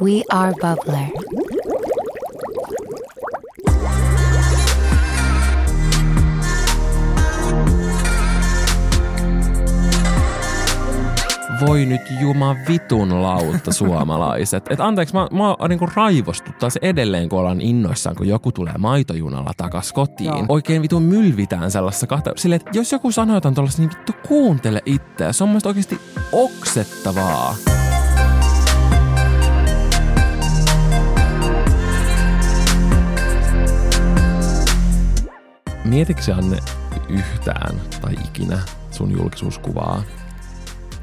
We are Bubbler. Voi nyt juma vitun lautta suomalaiset. Et anteeksi, mä, mä niinku raivostuttaa se edelleen, kun ollaan innoissaan, kun joku tulee maitojunalla takas kotiin. Joo. Oikein vitun mylvitään sellaista kahta. Silleen, että jos joku sanoo jotain tuollaista, niin vittu kuuntele itseä. Se on mun oikeasti oksettavaa. Mietitkö Anne yhtään tai ikinä sun julkisuuskuvaa?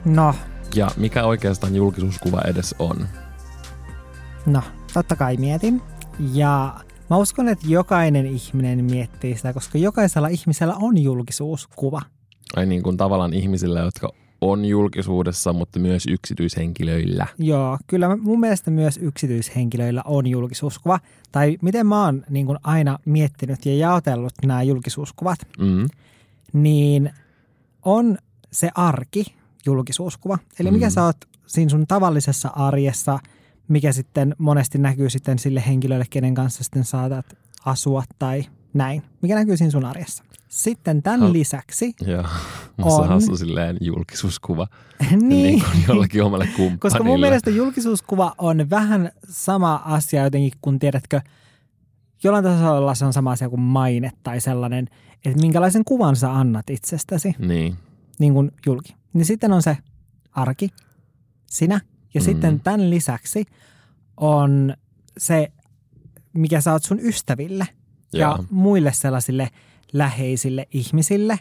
No, Ja mikä oikeastaan julkisuuskuva edes on? no, totta kai mietin. Ja mä uskon, että jokainen ihminen miettii sitä, koska jokaisella ihmisellä on julkisuuskuva. Ai niin kuin tavallaan ihmisillä, jotka on julkisuudessa, mutta myös yksityishenkilöillä. Joo, kyllä mun mielestä myös yksityishenkilöillä on julkisuuskuva. Tai miten mä oon niin kuin aina miettinyt ja jaotellut nämä julkisuuskuvat, Mm. niin on se arki julkisuuskuva. Eli mikä Mm. sä oot siinä sun tavallisessa arjessa, mikä sitten monesti näkyy sitten sille henkilölle, kenen kanssa sitten saatat asua tai näin. Mikä näkyy siinä sun arjessa. Sitten tämän Ha- lisäksi, Ja musta On. hassu silleen julkisuuskuva. niin, niin kuin jollekin omalle kumppanille. Koska mun mielestä julkisuuskuva on vähän sama asia jotenkin, kun tiedätkö, jollain tasolla se on sama asia kuin maine tai sellainen, että minkälaisen kuvan sä annat itsestäsi, Niin. niin kuin julki. Niin sitten on se arki, sinä, ja Mm. sitten tämän lisäksi on se, mikä sä oot sun ystäville ja, Ja. muille sellaisille läheisille ihmisille.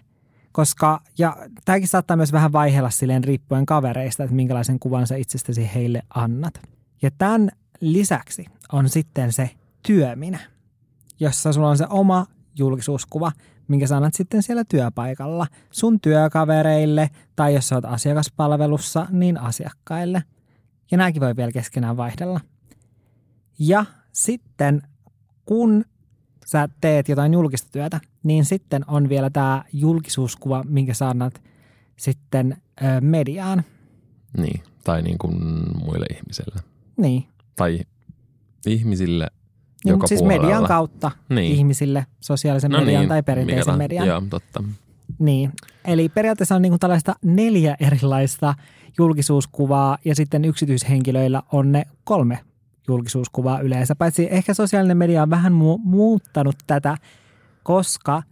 Koska, ja tämäkin saattaa myös vähän vaihella silleen riippuen kavereista, että minkälaisen kuvan sä itsestäsi heille annat. Ja tämän lisäksi on sitten se työminä, jossa sulla on se oma julkisuuskuva, minkä sä annat sitten siellä työpaikalla sun työkavereille tai jos sä oot asiakaspalvelussa, niin asiakkaille. Ja nämäkin voi vielä keskenään vaihdella. Ja sitten kun sä teet jotain julkista työtä, niin sitten on vielä tämä julkisuuskuva, minkä sä annat sitten ö, mediaan. Niin. Tai niin kuin muille ihmisille. Niin, Tai ihmisille niin joka siis puolella. median kautta Niin. ihmisille, sosiaalisen No median niin, tai mikä perinteisen tää- median. Joo, totta. Niin, eli periaatteessa on niin kuin tällaista neljä erilaista julkisuuskuvaa ja sitten yksityishenkilöillä on ne kolme julkisuuskuvaa yleensä. Paitsi ehkä sosiaalinen media on vähän mu- muuttanut tätä, koska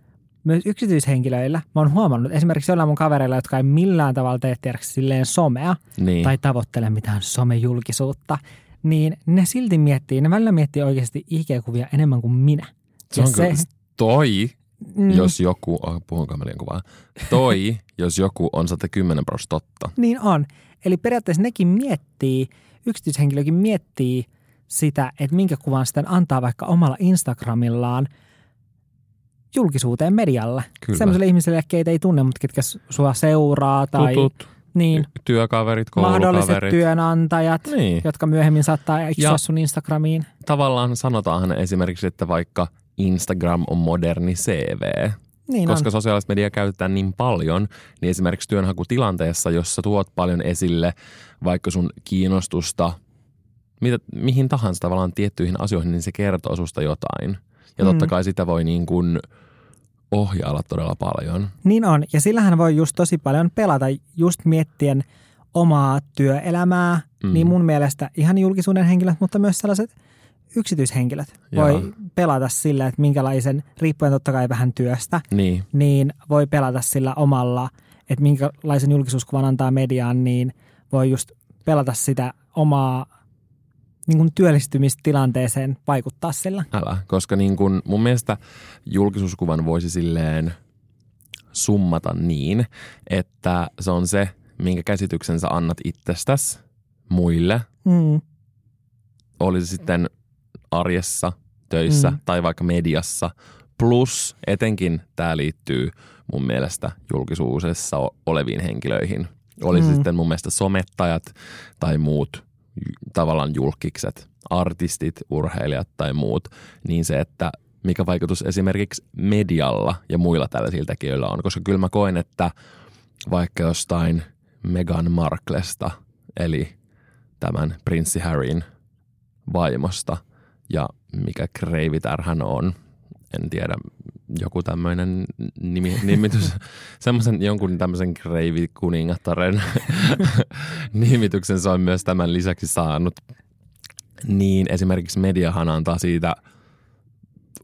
myös yksityishenkilöillä, mä oon huomannut esimerkiksi jollain mun kavereilla, jotka ei millään tavalla tee tiedätkö, silleen somea Niin. tai tavoittele mitään somejulkisuutta, niin ne silti miettii, ne välillä miettii oikeasti IG-kuvia enemmän kuin minä. se ja on kyllä, toi, mm, jos joku, oh, puhunko mä kovaa, toi, jos joku on 110 prosenttia totta. Niin on. Eli periaatteessa nekin miettii, yksityishenkilökin miettii sitä, että minkä kuvan sitten antaa vaikka omalla Instagramillaan julkisuuteen medialle. Kyllä. Sellaisille ihmisille, keitä ei tunne, mutta ketkä sua seuraa tai Tutut, niin, työkaverit, mahdolliset koulukaverit. työnantajat, Niin. jotka myöhemmin saattaa iksua Ja- sun Instagramiin. Tavallaan sanotaan esimerkiksi, että vaikka Instagram on moderni CV, Niin koska on. sosiaalista mediaa käytetään niin paljon, niin esimerkiksi työnhakutilanteessa, jossa tuot paljon esille vaikka sun kiinnostusta mitä, mihin tahansa tavallaan tiettyihin asioihin, niin se kertoo susta jotain. Ja totta Mm. kai sitä voi niin kuin ohjailla todella paljon. Niin on. Ja sillähän voi just tosi paljon pelata just miettien omaa työelämää, Mm. mm. niin mun mielestä ihan julkisuuden henkilöt, mutta myös sellaiset yksityishenkilöt Joo. voi pelata sillä, että minkälaisen, riippuen totta kai vähän työstä, Niin, niin voi pelata sillä omalla, että minkälaisen julkisuuskuvan antaa mediaan, niin voi just pelata sitä omaa niin kuin työllistymistilanteeseen vaikuttaa sillä. älä. Koska niin kuin mun mielestä julkisuuskuvan voisi silleen summata niin, että se on se, minkä käsityksen sä annat itsestäsi muille, Mm. oli se sitten arjessa, töissä Mm. tai vaikka mediassa. Plus etenkin tämä liittyy mun mielestä julkisuudessa oleviin henkilöihin. Oli se Mm. sitten mun mielestä somettajat tai muut tavallaan julkikset, artistit, urheilijat tai muut, niin se, että mikä vaikutus esimerkiksi medialla ja muilla tällaisilla tekijöillä on. Koska kyllä mä koen, että vaikka jostain Meghan Marklesta, eli tämän prinssi Harryn vaimosta ja mikä kreivitär hän on. En tiedä, joku tämmöinen nimi, nimitys, semmoisen jonkun tämmöisen kreivikuningattaren nimityksen se on myös tämän lisäksi saanut. Niin esimerkiksi mediahan antaa siitä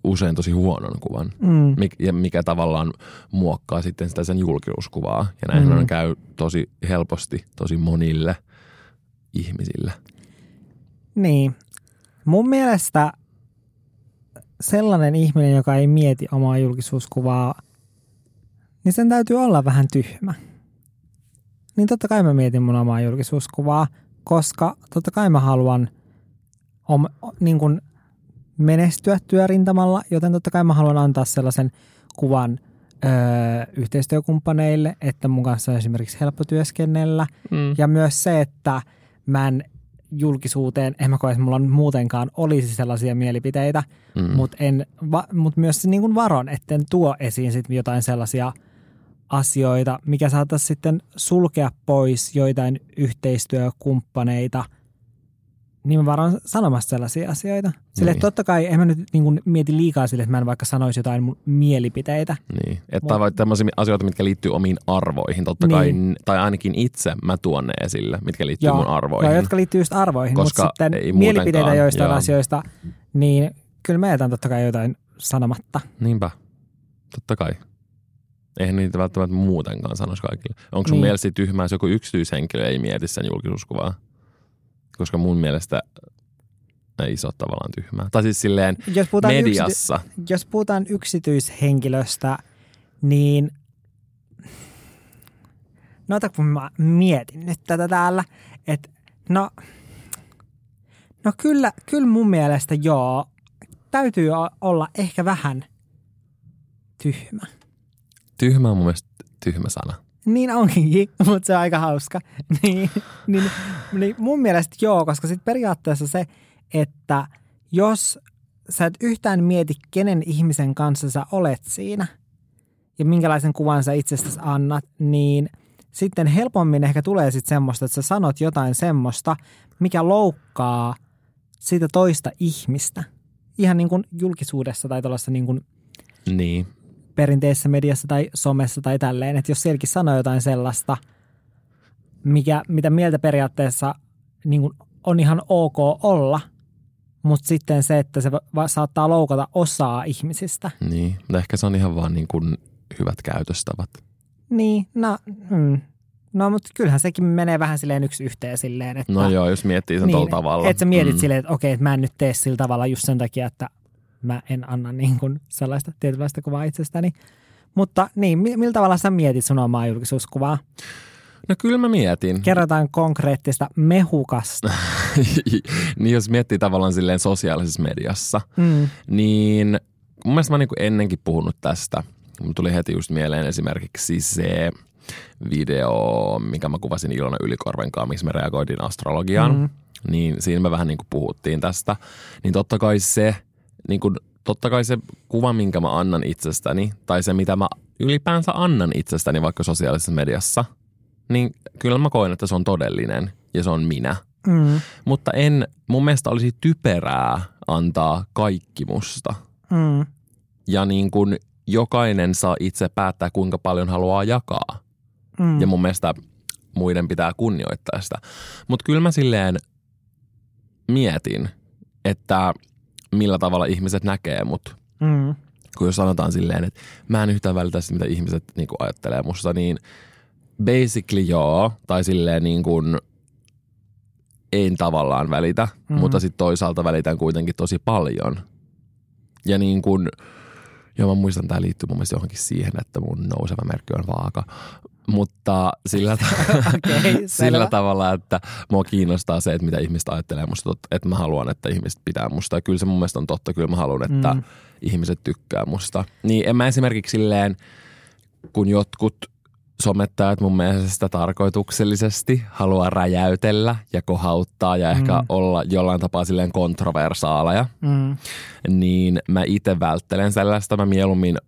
usein tosi huonon kuvan, Mm. Mik, ja mikä tavallaan muokkaa sitten sitä sen julkisuuskuvaa. Ja näin Mm. mm. käy tosi helposti tosi monille ihmisille. Niin. Mun mielestä sellainen ihminen, joka ei mieti omaa julkisuuskuvaa, niin sen täytyy olla vähän tyhmä. Niin totta kai mä mietin mun omaa julkisuuskuvaa, koska totta kai mä haluan om, niin kuin menestyä työrintamalla, joten totta kai mä haluan antaa sellaisen kuvan öö, yhteistyökumppaneille, että mun kanssa on esimerkiksi helppo työskennellä – Mm. ja myös se, että mä en julkisuuteen, en mä koe, että mulla muutenkaan olisi sellaisia mielipiteitä, Mm. mutta va, mut myös niin kuin varon, etten tuo esiin sit jotain sellaisia asioita, mikä saattaisi sitten sulkea pois joitain yhteistyökumppaneita, niin mä varon sanomasta sellaisia asioita. Sille, Niin. totta kai en mä nyt niin kuin mieti liikaa sille, että mä en vaikka sanoisi jotain mun mielipiteitä. Niin. Että Mut... tämmöisiä asioita, mitkä liittyy omiin arvoihin. Totta Niin. kai, tai ainakin itse mä tuon ne esille, mitkä liittyy mun arvoihin. Joo, jotka liittyy just arvoihin, Koska mutta sitten ei mielipiteitä joistain joo. asioista, niin kyllä mä jätän totta kai jotain sanomatta. Niinpä. Totta kai. Eihän niitä välttämättä muutenkaan sanoisi kaikille. Onko sun niin. mielestä tyhmää, jos joku yksityishenkilö ei mieti sen julkisuuskuvaa? Koska mun mielestä ei se ole tavallaan tyhmää. Tai siis silleen Jos puhutaan, yksity- mediassa. jos puhutaan yksityishenkilöstä, niin no ota, kun mä mietin nyt tätä täällä, että no, no kyllä, kyllä mun mielestä joo, täytyy olla ehkä vähän tyhmä. Tyhmä on mun mielestä tyhmä sana. Niin onkin, mutta se on aika hauska. niin, niin, niin mun mielestä joo, koska sitten periaatteessa se, että jos sä et yhtään mieti, kenen ihmisen kanssa sä olet siinä ja minkälaisen kuvan sä itsestäsi annat, niin sitten helpommin ehkä tulee sitten semmoista, että sä sanot jotain semmoista, mikä loukkaa sitä toista ihmistä. Ihan niin kuin julkisuudessa tai tuollaisessa niin kuin Niin. Perinteisessä mediassa tai somessa tai tälleen, että jos sielläkin sanoo jotain sellaista, mikä, mitä mieltä periaatteessa niin kuin on ihan ok olla, mutta sitten se, että se va- saattaa loukata osaa ihmisistä. Niin. Mutta ehkä se on ihan vaan niin kuin hyvät käytöstavat. Niin, no, mm. no mutta kyllähän sekin menee vähän silleen yksi yhteen silleen, että... No joo, jos miettii sen niin, tuolla tavalla. Että sä mietit Mm. silleen, että okei, että mä en nyt tee sillä tavalla just sen takia, että mä en anna niin kuin sellaista tietynlaista kuvaa itsestäni. Mutta niin, mi- millä tavalla sä mietit sun omaa julkisuuskuvaa? No kyllä mä mietin. Kerrotaan konkreettista mehukasta. niin jos miettii tavallaan silleen sosiaalisessa mediassa, Mm. niin mun mielestä mä oon niin ennenkin puhunut tästä. Mun tuli heti just mieleen esimerkiksi se video, mikä mä kuvasin Ilona Ylikorven kanssa, missä me reagoitiin astrologiaan. Mm. Niin siinä me vähän niin kuin puhuttiin tästä. Niin totta kai se, niin kuin, totta kai se kuva, minkä mä annan itsestäni, tai se mitä mä ylipäänsä annan itsestäni vaikka sosiaalisessa mediassa, niin kyllä mä koen, että se on todellinen ja se on minä. Mm. Mutta en, mun mielestä olisi typerää antaa kaikki musta. Mm. Ja niin kuin jokainen saa itse päättää, kuinka paljon haluaa jakaa. Mm. Ja mun mielestä muiden pitää kunnioittaa sitä. Mutta kyllä mä silleen mietin, että millä tavalla ihmiset näkee mut. Mm. Kun jos sanotaan silleen, että mä en yhtään välitä sitä, mitä ihmiset niin kuin ajattelee musta, niin basically joo. Tai silleen niin kuin en tavallaan välitä, mm. mutta sitten toisaalta välitän kuitenkin tosi paljon. Ja niin kuin, joo mä muistan, tämä liittyy mun mielestä johonkin siihen, että mun nouseva merkki on vaaka. Mutta sillä, Okei, sillä selvä. tavalla, että mua kiinnostaa se, että mitä ihmiset ajattelee musta, että mä haluan, että ihmiset pitää musta. Ja kyllä se mun mielestä on totta, kyllä mä haluan, että mm. ihmiset tykkää musta. Niin en mä esimerkiksi silleen, kun jotkut somettajat mun mielestä tarkoituksellisesti haluaa räjäytellä ja kohauttaa ja ehkä Mm. olla jollain tapaa silleen kontroversaaleja, Mm. niin mä itse välttelen sellaista. Mä mieluummin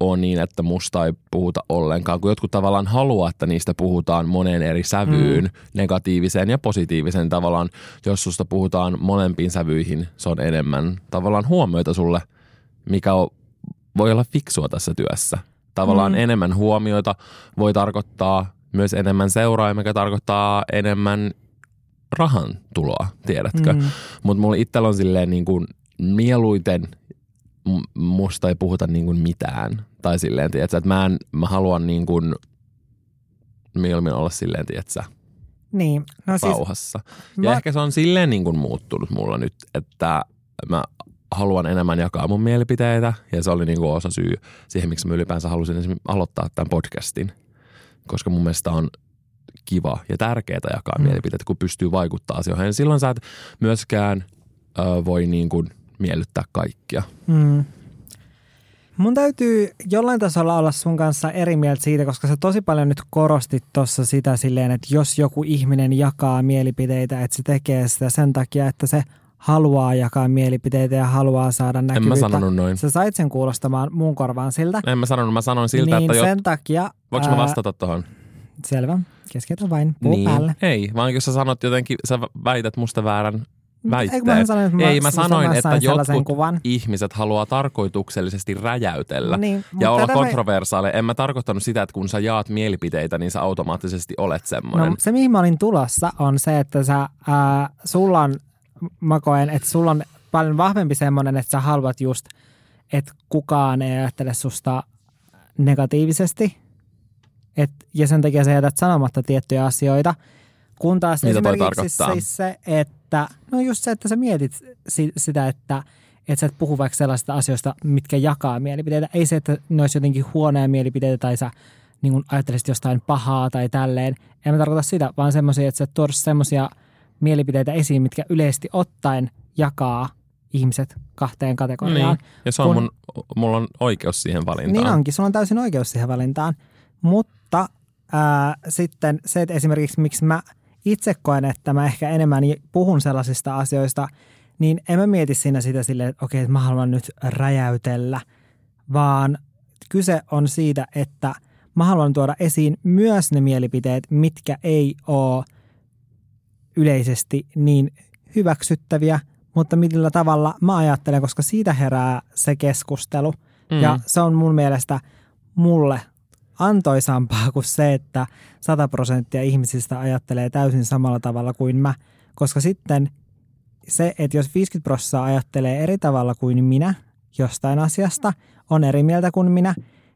ole niin, että musta ei puhuta ollenkaan, kun jotkut tavallaan haluaa, että niistä puhutaan moneen eri sävyyn, mm. negatiiviseen ja positiiviseen tavallaan. Jos susta puhutaan molempiin sävyihin, se on enemmän tavallaan huomioita sulle, mikä on, voi olla fiksua tässä työssä. Tavallaan mm. enemmän huomioita voi tarkoittaa myös enemmän seuraa, mikä tarkoittaa enemmän rahan tuloa, tiedätkö? Mm. Mutta mulla itsellä on silleen niin kuin mieluiten musta ei puhuta niin kuin mitään. Tai silleen, tiedätkö, että mä, en, mä haluan niin kuin mieluummin olla silleen, tiedätkö, niin. No siis, pauhassa. Ja mä... ehkä se on silleen niin kuin muuttunut mulla nyt, että mä haluan enemmän jakaa mun mielipiteitä ja se oli niin kuin osa syy siihen, miksi mä ylipäänsä halusin aloittaa tämän podcastin. Koska mun mielestä on kiva ja tärkeää jakaa mm. mielipiteitä, kun pystyy vaikuttaa asioihin. Silloin sä et myöskään ö, voi niin kuin miellyttää kaikkia. Mm. Mun täytyy jollain tasolla olla sun kanssa eri mieltä siitä, koska sä tosi paljon nyt korostit tuossa sitä silleen, että jos joku ihminen jakaa mielipiteitä, että se tekee sitä sen takia, että se haluaa jakaa mielipiteitä ja haluaa saada näkyvyyttä. En mä sanonut noin. Sä sait sen kuulostamaan muun korvaan siltä. En mä sanonut, mä sanoin siltä, niin että... sen jot... takia... Voinko mä vastata tuohon? Selvä. Keskeytä vain. Puu niin. päälle. Ei, vaan jos sä sanot jotenkin, sä väität musta väärän väitteen. Mä sanoin, että Ei, mä sanoin, että jotkut kuvan. ihmiset haluaa tarkoituksellisesti räjäytellä niin, ja olla kontroversaaleja. En mä tarkoittanut sitä, että kun sä jaat mielipiteitä, niin sä automaattisesti olet semmoinen. No, se, mihin mä olin tulossa, on se, että sä, ää, sulla on, mä koen, että sulla on paljon vahvempi semmoinen, että sä haluat just, että kukaan ei ajattele susta negatiivisesti. Et, ja sen takia sä jätät sanomatta tiettyjä asioita. Kun taas Mitä esimerkiksi siis se, että no just se, että sä mietit si- sitä, että että sä et puhu vaikka sellaisista asioista, mitkä jakaa mielipiteitä. Ei se, että ne olisi jotenkin huonoja mielipiteitä tai sä niin ajattelisit jostain pahaa tai tälleen. En mä tarkoita sitä, vaan semmoisia, että sä tuoda semmoisia mielipiteitä esiin, mitkä yleisesti ottaen jakaa ihmiset kahteen kategoriaan. Niin. Ja se on kun, mun, mulla on oikeus siihen valintaan. Niin onkin, sulla on täysin oikeus siihen valintaan. Mutta ää, sitten se, että esimerkiksi miksi mä – itse koen, että mä ehkä enemmän puhun sellaisista asioista, niin en mä mieti siinä sitä silleen, että okei, että mä haluan nyt räjäytellä, vaan kyse on siitä, että mä haluan tuoda esiin myös ne mielipiteet, mitkä ei ole yleisesti niin hyväksyttäviä, mutta millä tavalla mä ajattelen, koska siitä herää se keskustelu. Mm. Ja se on mun mielestä mulle antoisampaa kuin se, että 100 prosenttia ihmisistä ajattelee täysin samalla tavalla kuin mä. Koska sitten se, että jos 50 prosenttia ajattelee eri tavalla kuin minä jostain asiasta, on eri mieltä kuin minä,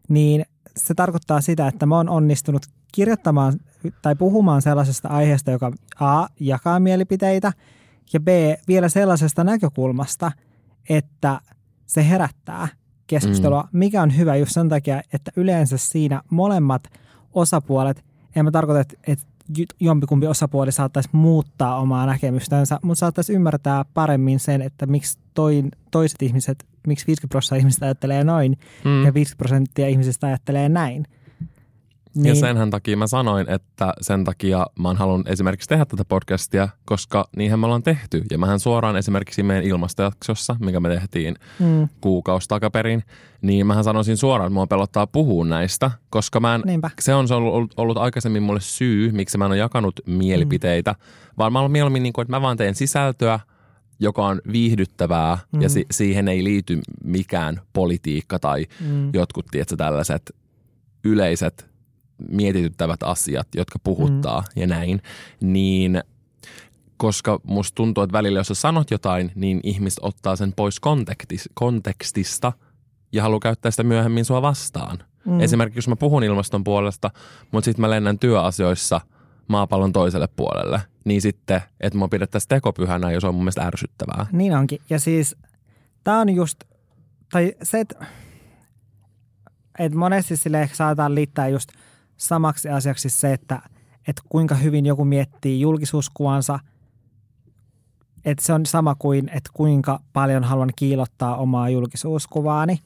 niin se tarkoittaa sitä, että mä oon onnistunut kirjoittamaan tai puhumaan sellaisesta aiheesta, joka A, jakaa mielipiteitä, ja B, vielä sellaisesta näkökulmasta, että se herättää keskustelua, mm. mikä on hyvä just sen takia, että yleensä siinä molemmat osapuolet, en mä tarkoita, että, että jompikumpi osapuoli saattaisi muuttaa omaa näkemystänsä, mutta saattaisi ymmärtää paremmin sen, että miksi toi, toiset ihmiset, miksi 50 prosenttia ihmisistä ajattelee noin mm. ja 50 prosenttia ihmisistä ajattelee näin. Niin. Ja senhän takia mä sanoin, että sen takia mä oon halunnut esimerkiksi tehdä tätä podcastia, koska niinhän me ollaan tehty. Ja mähän suoraan esimerkiksi meidän ilmastojaksossa, mikä me tehtiin mm. kuukausi takaperin, niin mähän sanoisin suoraan, että mua pelottaa puhua näistä, koska mä en, se on ollut, ollut aikaisemmin mulle syy, miksi mä en ole jakanut mielipiteitä, mm. vaan mä oon mieluummin niin kuin, että mä vaan teen sisältöä, joka on viihdyttävää mm. ja si- siihen ei liity mikään politiikka tai mm. jotkut, tiedätkö, tällaiset yleiset mietityttävät asiat, jotka puhuttaa mm. ja näin, niin koska musta tuntuu, että välillä jos sä sanot jotain, niin ihmiset ottaa sen pois kontekstista ja haluaa käyttää sitä myöhemmin sua vastaan. Mm. Esimerkiksi jos mä puhun ilmaston puolesta, mutta sitten mä lennän työasioissa maapallon toiselle puolelle, niin sitten, että mä pidettäisiin tekopyhänä, jos on mun mielestä ärsyttävää. Niin onkin. Ja siis tämä on just, tai se, että, että monesti sille ehkä saataan liittää just – samaksi asiaksi se, että, että kuinka hyvin joku miettii julkisuuskuvansa, että se on sama kuin, että kuinka paljon haluan kiilottaa omaa julkisuuskuvaani,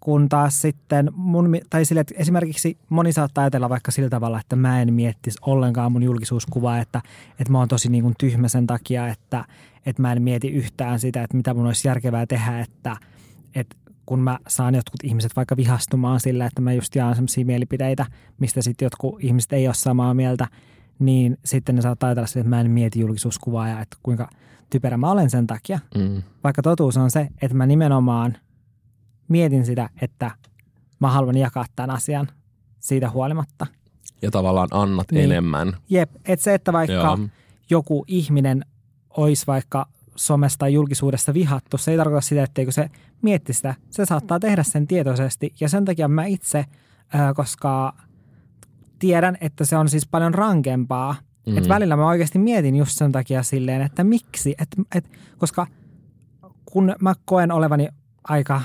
kun taas sitten mun, tai sille, että esimerkiksi moni saattaa ajatella vaikka sillä tavalla, että mä en miettisi ollenkaan mun julkisuuskuvaa, että, että mä oon tosi niin kuin tyhmä sen takia, että, että mä en mieti yhtään sitä, että mitä mun olisi järkevää tehdä, että, että kun mä saan jotkut ihmiset vaikka vihastumaan sillä, että mä just jaan sellaisia mielipiteitä, mistä sitten jotkut ihmiset ei ole samaa mieltä, niin sitten ne saattaa ajatella että mä en mieti julkisuuskuvaa ja että kuinka typerä mä olen sen takia. Mm. Vaikka totuus on se, että mä nimenomaan mietin sitä, että mä haluan jakaa tämän asian siitä huolimatta. Ja tavallaan annat Niin. enemmän. Jep, että se, että vaikka Joo. joku ihminen olisi vaikka somesta tai julkisuudessa vihattu, se ei tarkoita sitä, etteikö se mietti sitä. Se saattaa tehdä sen tietoisesti ja sen takia mä itse, koska tiedän, että se on siis paljon rankempaa, Mm. että välillä mä oikeasti mietin just sen takia silleen, että miksi, et, et, koska kun mä koen olevani aika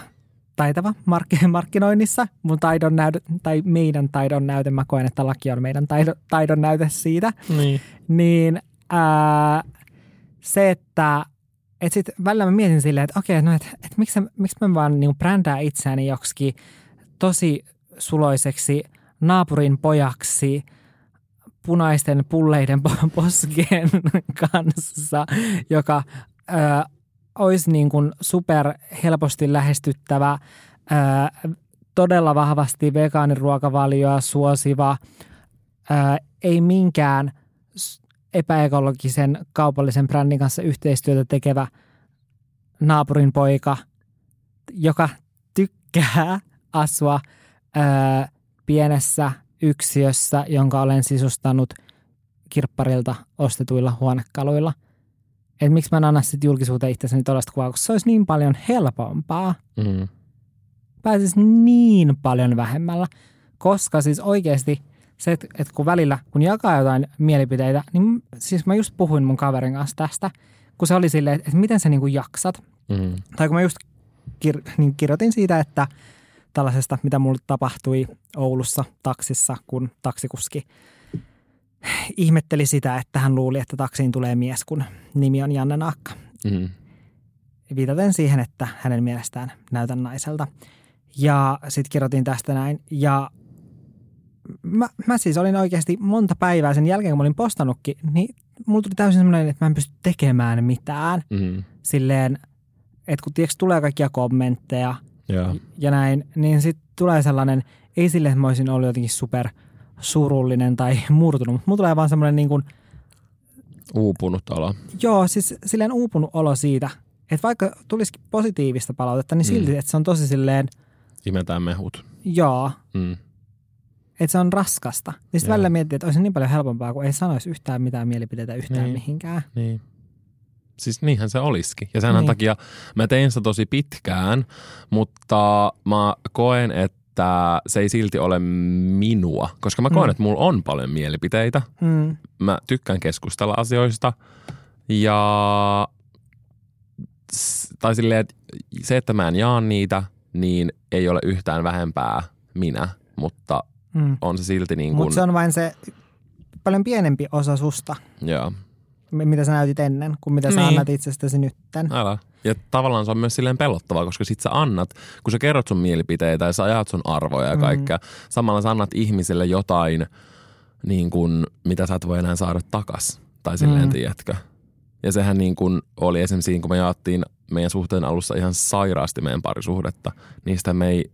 taitava mark- markkinoinnissa, mun taidon näyte, tai meidän taidon näyte, mä koen, että laki on meidän taidon, taidon näyte siitä, Niin. niin ää, se, että et sit välillä mä mietin silleen, että okei, no et, et miksi, miksi mä vaan niinku brändää itseäni joksikin tosi suloiseksi naapurin pojaksi punaisten pulleiden po- poskien kanssa, joka ää, olisi niin kuin super helposti lähestyttävä, ää, todella vahvasti vegaaniruokavalioa suosiva, ää, ei minkään epäekologisen kaupallisen brändin kanssa yhteistyötä tekevä naapurin poika, joka tykkää asua ää, pienessä yksiössä, jonka olen sisustanut kirpparilta ostetuilla huonekaluilla. Et miksi mä en anna sitten julkisuuteen itsessäni tuollaista kuvaa, koska se olisi niin paljon helpompaa. Mm. Pääsisi niin paljon vähemmällä, koska siis oikeasti se, että, että kun välillä, kun jakaa jotain mielipiteitä, niin siis mä just puhuin mun kaverin kanssa tästä, kun se oli silleen, että, että miten sä niinku jaksat. Mm. Tai kun mä just kir- niin kirjoitin siitä, että tällaisesta, mitä mulle tapahtui Oulussa taksissa, kun taksikuski ihmetteli sitä, että hän luuli, että taksiin tulee mies, kun nimi on Janne Naakka. Mm. Viitaten siihen, että hänen mielestään näytän naiselta. Ja sitten kirjoitin tästä näin. Ja mä, mä siis olin oikeasti monta päivää sen jälkeen, kun mä olin postannutkin, niin mulla tuli täysin semmoinen, että mä en pysty tekemään mitään. Mm. Silleen, että kun tiedätkö, tulee kaikkia kommentteja Joo. ja näin, niin sitten tulee sellainen, ei sille, että mä olisin ollut jotenkin super surullinen tai murtunut, mutta mulla tulee vaan semmoinen niin kuin, Uupunut olo. joo, siis silleen uupunut olo siitä, että vaikka tulisikin positiivista palautetta, niin silti, Mm. että se on tosi silleen, Imetään mehut. joo, Mm. Että se on raskasta. Niin sitten välillä miettii, että olisi niin paljon helpompaa, kun ei sanoisi yhtään mitään mielipiteitä yhtään Niin. mihinkään. Niin. Siis niinhän se olisikin. Ja sen Niin. takia mä tein sitä tosi pitkään, mutta mä koen, että se ei silti ole minua. Koska mä koen, Mm. että mulla on paljon mielipiteitä. Mm, Mä tykkään keskustella asioista. Ja tai silleen, että se, että mä en jaa niitä, niin ei ole yhtään vähempää minä, mutta mm. on se silti niin kuin, Mutta se on vain se paljon pienempi osa susta, joo, mi- mitä sä näytit ennen, kuin mitä sä Niin. annat itsestäsi nytten. älä. Ja tavallaan se on myös silleen pelottavaa, koska sit sä annat, kun sä kerrot sun mielipiteitä ja sä ajat sun arvoja ja Mm. kaikkea, samalla sä annat ihmisille jotain, niin kuin, mitä sä et voi enää saada takas. Tai silleen, Mm. mm. tiedätkö. Ja sehän niin kuin oli esimerkiksi siinä, kun me jaettiin meidän suhteen alussa ihan sairaasti meidän parisuhdetta. Niistä me ei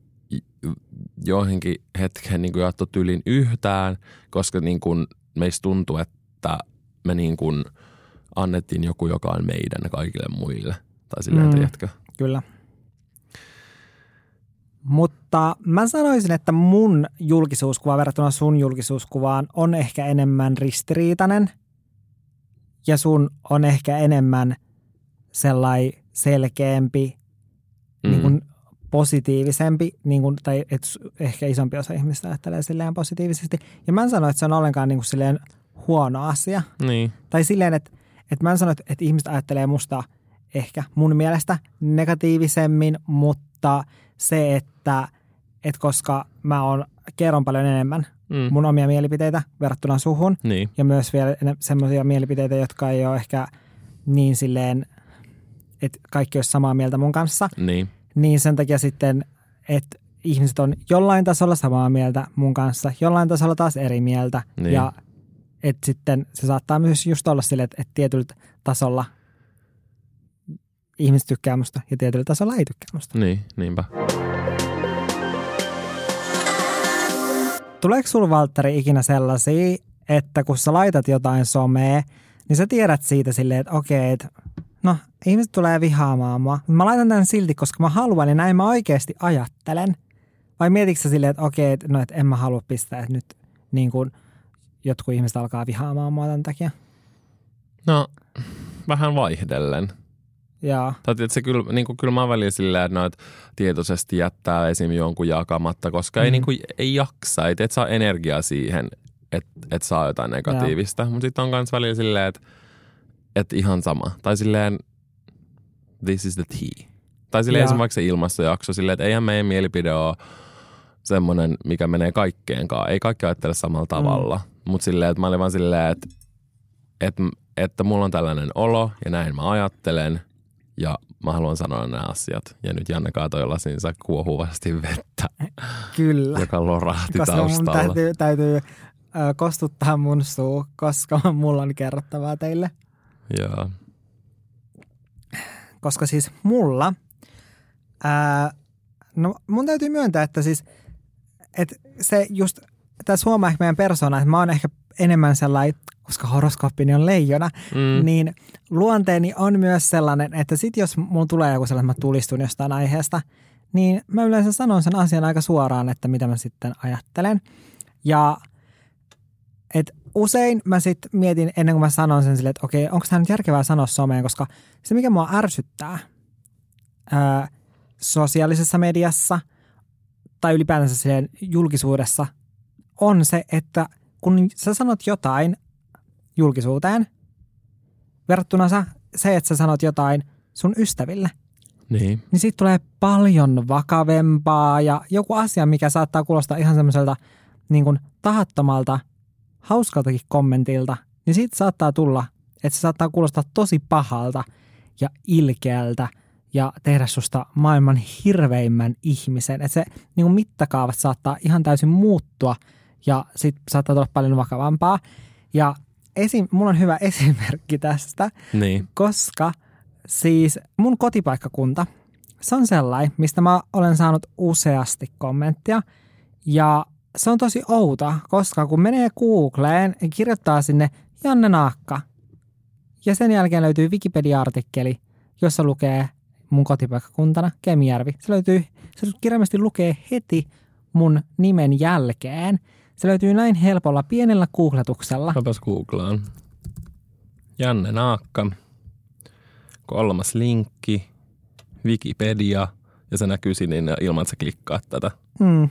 joihinkin hetken niin jaettu tyylin yhtään, koska niin kuin meistä tuntui, että me niin kuin annettiin joku, joka on meidän kaikille muille. Tai silleen, Mm. tiedätkö. Kyllä. Mutta mä sanoisin, että mun julkisuuskuva verrattuna sun julkisuuskuvaan on ehkä enemmän ristiriitainen ja sun on ehkä enemmän sellai selkeämpi, mm. niin kuin positiivisempi, niin kuin, tai et, s- ehkä isompi osa ihmistä ajattelee silleen positiivisesti. Ja mä en sano, että se on ollenkaan niin kuin silleen huono asia. Niin. Tai silleen, että, että mä en sano, että, että ihmiset ajattelee musta ehkä mun mielestä negatiivisemmin, mutta se, että, että koska mä on, kerron paljon enemmän Mm. mun omia mielipiteitä verrattuna suhun, Niin. ja myös vielä semmoisia mielipiteitä, jotka ei ole ehkä niin silleen, että kaikki olisi samaa mieltä mun kanssa, Niin. Niin sen takia sitten, että ihmiset on jollain tasolla samaa mieltä mun kanssa, jollain tasolla taas eri mieltä. Niin. Ja että sitten se saattaa myös just olla sille, että, että tietyllä tasolla ihmiset tykkää musta ja tietyllä tasolla ei tykkää musta. Niin, niinpä. Tuleeko sulla Valtteri ikinä sellaisia, että kun sä laitat jotain someen, niin sä tiedät siitä silleen, että okei, että no ihmiset tulee vihaamaan mua. Mä laitan tämän silti, koska mä haluan ja näin mä oikeasti ajattelen. Vai mietitkö sä silleen, että okei, että no, että en mä halua pistää, että nyt niin kuin jotkut ihmiset alkaa vihaamaan mua tämän takia? No, vähän vaihdellen. Joo. Tai että se kyllä, niin kuin, kyllä mä välillä silleen, että noit tietoisesti jättää esim. jonkun jakamatta, koska mm. ei, niin kuin, ei jaksa, ei et saa energiaa siihen, että et saa jotain negatiivista. Mutta sitten on myös välillä silleen, että et ihan sama. Tai silleen, this is the tea. Tai silleen esimerkiksi vaikka se ilmastojakso, silleen, että eihän meidän mielipide ole semmoinen, mikä menee kaikkeenkaan. Ei kaikki ajattele samalla mm. tavalla. Mm. Mutta silleen, että mä olin vaan silleen, että, että, että mulla on tällainen olo ja näin mä ajattelen – ja mä haluan sanoa nämä asiat. Ja nyt Janne kaatoi lasinsa kuohuvasti vettä. Kyllä. Joka lorahti koska taustalla. Mun täytyy, täytyy kostuttaa mun suu, koska mulla on kerrottavaa teille. Joo. Koska siis mulla, ää, no mun täytyy myöntää, että siis, että se just, tässä huomaa ehkä meidän persona, että mä oon ehkä enemmän sellainen koska horoskooppini on leijona, mm. niin luonteeni on myös sellainen, että sit jos mulla tulee joku sellainen, että mä tulistun jostain aiheesta, niin mä yleensä sanon sen asian aika suoraan, että mitä mä sitten ajattelen. Ja et usein mä sitten mietin ennen kuin mä sanon sen silleen, että okei, onko tämä nyt järkevää sanoa someen, koska se mikä mua ärsyttää ää, sosiaalisessa mediassa tai ylipäätänsä silleen julkisuudessa on se, että kun sä sanot jotain julkisuuteen verrattuna sä, se, että sä sanot jotain sun ystäville. Niin. Niin siitä tulee paljon vakavempaa ja joku asia, mikä saattaa kuulostaa ihan semmoiselta niin kuin tahattomalta, hauskaltakin kommentilta, niin siitä saattaa tulla, että se saattaa kuulostaa tosi pahalta ja ilkeältä ja tehdä susta maailman hirveimmän ihmisen. Että se niin kuin mittakaavat saattaa ihan täysin muuttua ja sitten saattaa tulla paljon vakavampaa. Ja esim, mulla on hyvä esimerkki tästä, niin. koska siis mun kotipaikkakunta, se on sellainen, mistä mä olen saanut useasti kommenttia ja se on tosi outo, koska kun menee Googleen ja kirjoittaa sinne Janne Naakka ja sen jälkeen löytyy Wikipedia-artikkeli, jossa lukee mun kotipaikkakuntana Kemijärvi. Se löytyy, se kirjaimesti lukee heti mun nimen jälkeen – se löytyy näin helpolla pienellä googletuksella. Katos googlaan. Janne Naakka. Kolmas linkki. Wikipedia. Ja se näkyy sinne ilman, että sä klikkaat tätä. Mm.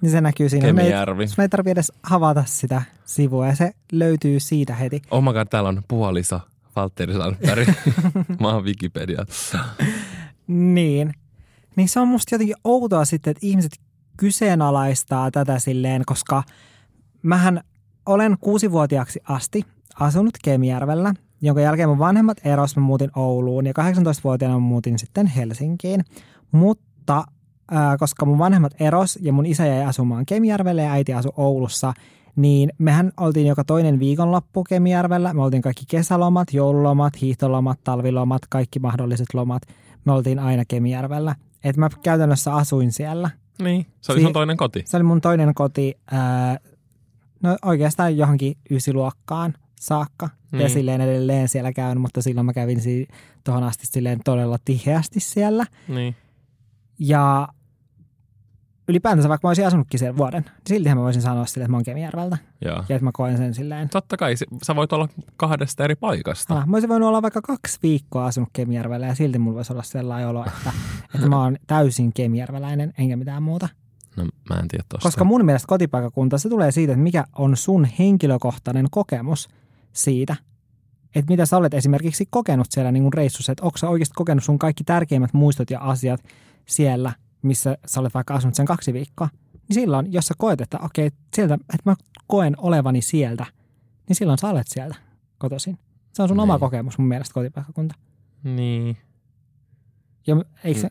Niin se näkyy siinä. Kemijärvi. Me ei, ei tarvitse edes havata sitä sivua ja se löytyy siitä heti. Oh my God, täällä on puoliso Valtteri Sandberg. Mä oon Wikipedia. niin. Niin se on musta jotenkin outoa sitten, että ihmiset kyseenalaistaa tätä silleen, koska mähän olen kuusivuotiaaksi asti asunut Kemijärvellä, jonka jälkeen mun vanhemmat eros, mä muutin Ouluun ja 18-vuotiaana mä muutin sitten Helsinkiin. Mutta ää, koska mun vanhemmat eros ja mun isä jäi asumaan Kemijärvelle ja äiti asui Oulussa, niin mehän oltiin joka toinen viikonloppu Kemijärvellä. Me oltiin kaikki kesälomat, joululomat, hiihtolomat, talvilomat, kaikki mahdolliset lomat. Me oltiin aina Kemijärvellä. Et mä käytännössä asuin siellä – niin, se oli si- sun toinen koti. Se oli mun toinen koti, ää, no oikeastaan johonkin ysiluokkaan saakka. Niin. Ja silleen edelleen siellä käyn, mutta silloin mä kävin si- tuohon asti silleen todella tiheästi siellä. Niin. Ja ylipäätänsä vaikka mä olisin asunutkin sen vuoden, niin siltihän mä voisin sanoa sille, että mä oon Kemijärveltä. Joo. Ja että mä koen sen silleen. Totta kai, sä voit olla kahdesta eri paikasta. Ah, mä olisin voinut olla vaikka kaksi viikkoa asunut Kemijärvellä ja silti mulla voisi olla sellainen olo, että, että mä oon täysin kemijärveläinen enkä mitään muuta. No mä en tiedä tosta. Koska mun mielestä kotipaikakunta, se tulee siitä, että mikä on sun henkilökohtainen kokemus siitä, että mitä sä olet esimerkiksi kokenut siellä niin reissussa, että onko sä oikeasti kokenut sun kaikki tärkeimmät muistot ja asiat siellä – missä sä olet vaikka asunut sen kaksi viikkoa, niin silloin, jos sä koet, että okei, sieltä, että mä koen olevani sieltä, niin silloin sä olet sieltä kotoisin. Se on sun niin. oma kokemus mun mielestä kotipaikkakunta. Niin. Ja eikö se...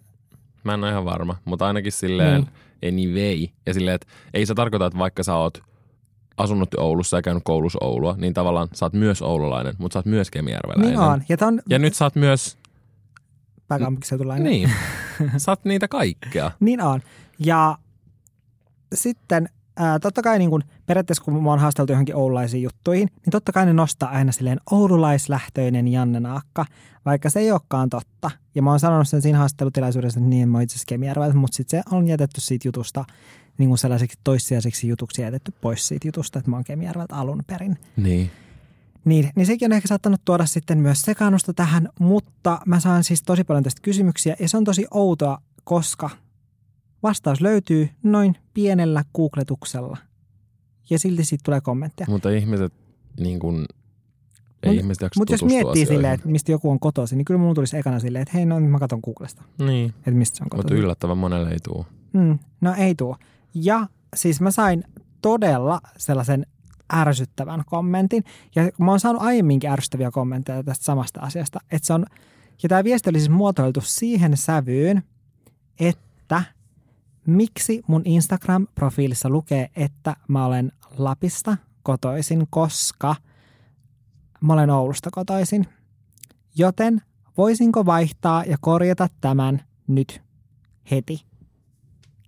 Mä en ole ihan varma, mutta ainakin silleen niin. anyway. Ja silleen, että ei se tarkoita, että vaikka sä oot asunut Oulussa ja käynyt koulussa Oulua, niin tavallaan sä oot myös oululainen, mutta sä oot myös kemijärveläinen. Niin on. Ja, ton... ja nyt sä oot myös pääkaupunkiseutulainen. Niin. Saat niitä kaikkea. Niin on. Ja sitten ää, totta kai niin kun, periaatteessa kun mä oon haasteltu johonkin oululaisiin juttuihin, niin totta kai ne nostaa aina silleen oululaislähtöinen Janne Naakka, vaikka se ei olekaan totta. Ja mä oon sanonut sen siinä haastattelutilaisuudessa, että niin mä oon itse asiassa mutta sitten se on jätetty siitä jutusta niin kuin sellaiseksi toissijaiseksi jutuksi jätetty pois siitä jutusta, että mä oon Kemijärveltä alun perin. Niin. Niin, niin sekin on ehkä saattanut tuoda sitten myös sekaannusta tähän, mutta mä saan siis tosi paljon tästä kysymyksiä ja se on tosi outoa, koska vastaus löytyy noin pienellä googletuksella ja silti siitä tulee kommentteja. Mutta ihmiset niin kuin, ei Mut- ihmiset jaksa Mutta jos miettii asioihin. silleen, että mistä joku on kotoisin, niin kyllä mun tulisi ekana silleen, että hei, no mä katson Googlesta, Niin, että mistä se on mutta kotoisin. yllättävän monelle ei tule. Mm, no ei tuo. Ja siis mä sain todella sellaisen ärsyttävän kommentin. Ja mä oon saanut aiemminkin ärsyttäviä kommentteja tästä samasta asiasta. Että se on, ja tämä viesti oli siis muotoiltu siihen sävyyn, että miksi mun Instagram-profiilissa lukee, että mä olen Lapista kotoisin, koska mä olen Oulusta kotoisin. Joten voisinko vaihtaa ja korjata tämän nyt heti?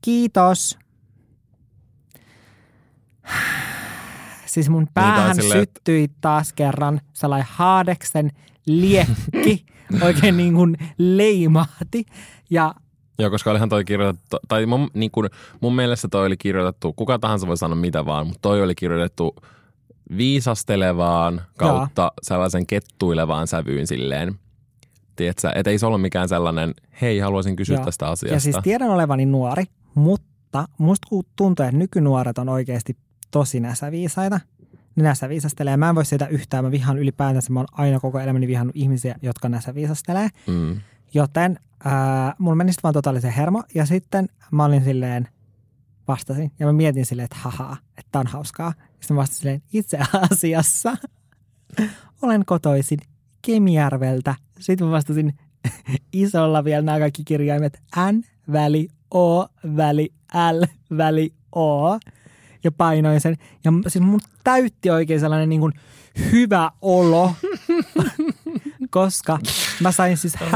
Kiitos. Siis mun päähän tai silleen, että- syttyi taas kerran sellainen haadeksen liekki, oikein niin kuin leimahti. Ja Joo, koska olihan toi kirjoitettu, tai mun, niin kuin, mun mielestä toi oli kirjoitettu, kuka tahansa voi sanoa mitä vaan, mutta toi oli kirjoitettu viisastelevaan kautta sellaisen kettuilevaan sävyyn silleen. Tiedätkö, et ei se ollut mikään sellainen, hei haluaisin kysyä Joo. tästä asiasta. Ja siis tiedän olevani nuori, mutta musta tuntuu, että nykynuoret on oikeasti tosi näsäviisaita. Ne näsäviisastelee. Mä en voi sitä yhtään. Mä vihaan ylipäätänsä. Mä oon aina koko elämäni vihannut ihmisiä, jotka näsäviisastelee. mm. Joten ää, mulla meni sitten vaan totaalisen hermo. Ja sitten mä olin silleen, vastasin. Ja mä mietin silleen, että haha, että tää on hauskaa. Sitten mä vastasin silleen, itse asiassa olen kotoisin Kemijärveltä. Sitten mä vastasin isolla vielä nämä kaikki kirjaimet N, väli, O, väli, L, väli, O. Ja painoin sen. Ja siis mun täytti oikein sellainen niin kuin hyvä olo, koska mä sain siis Oh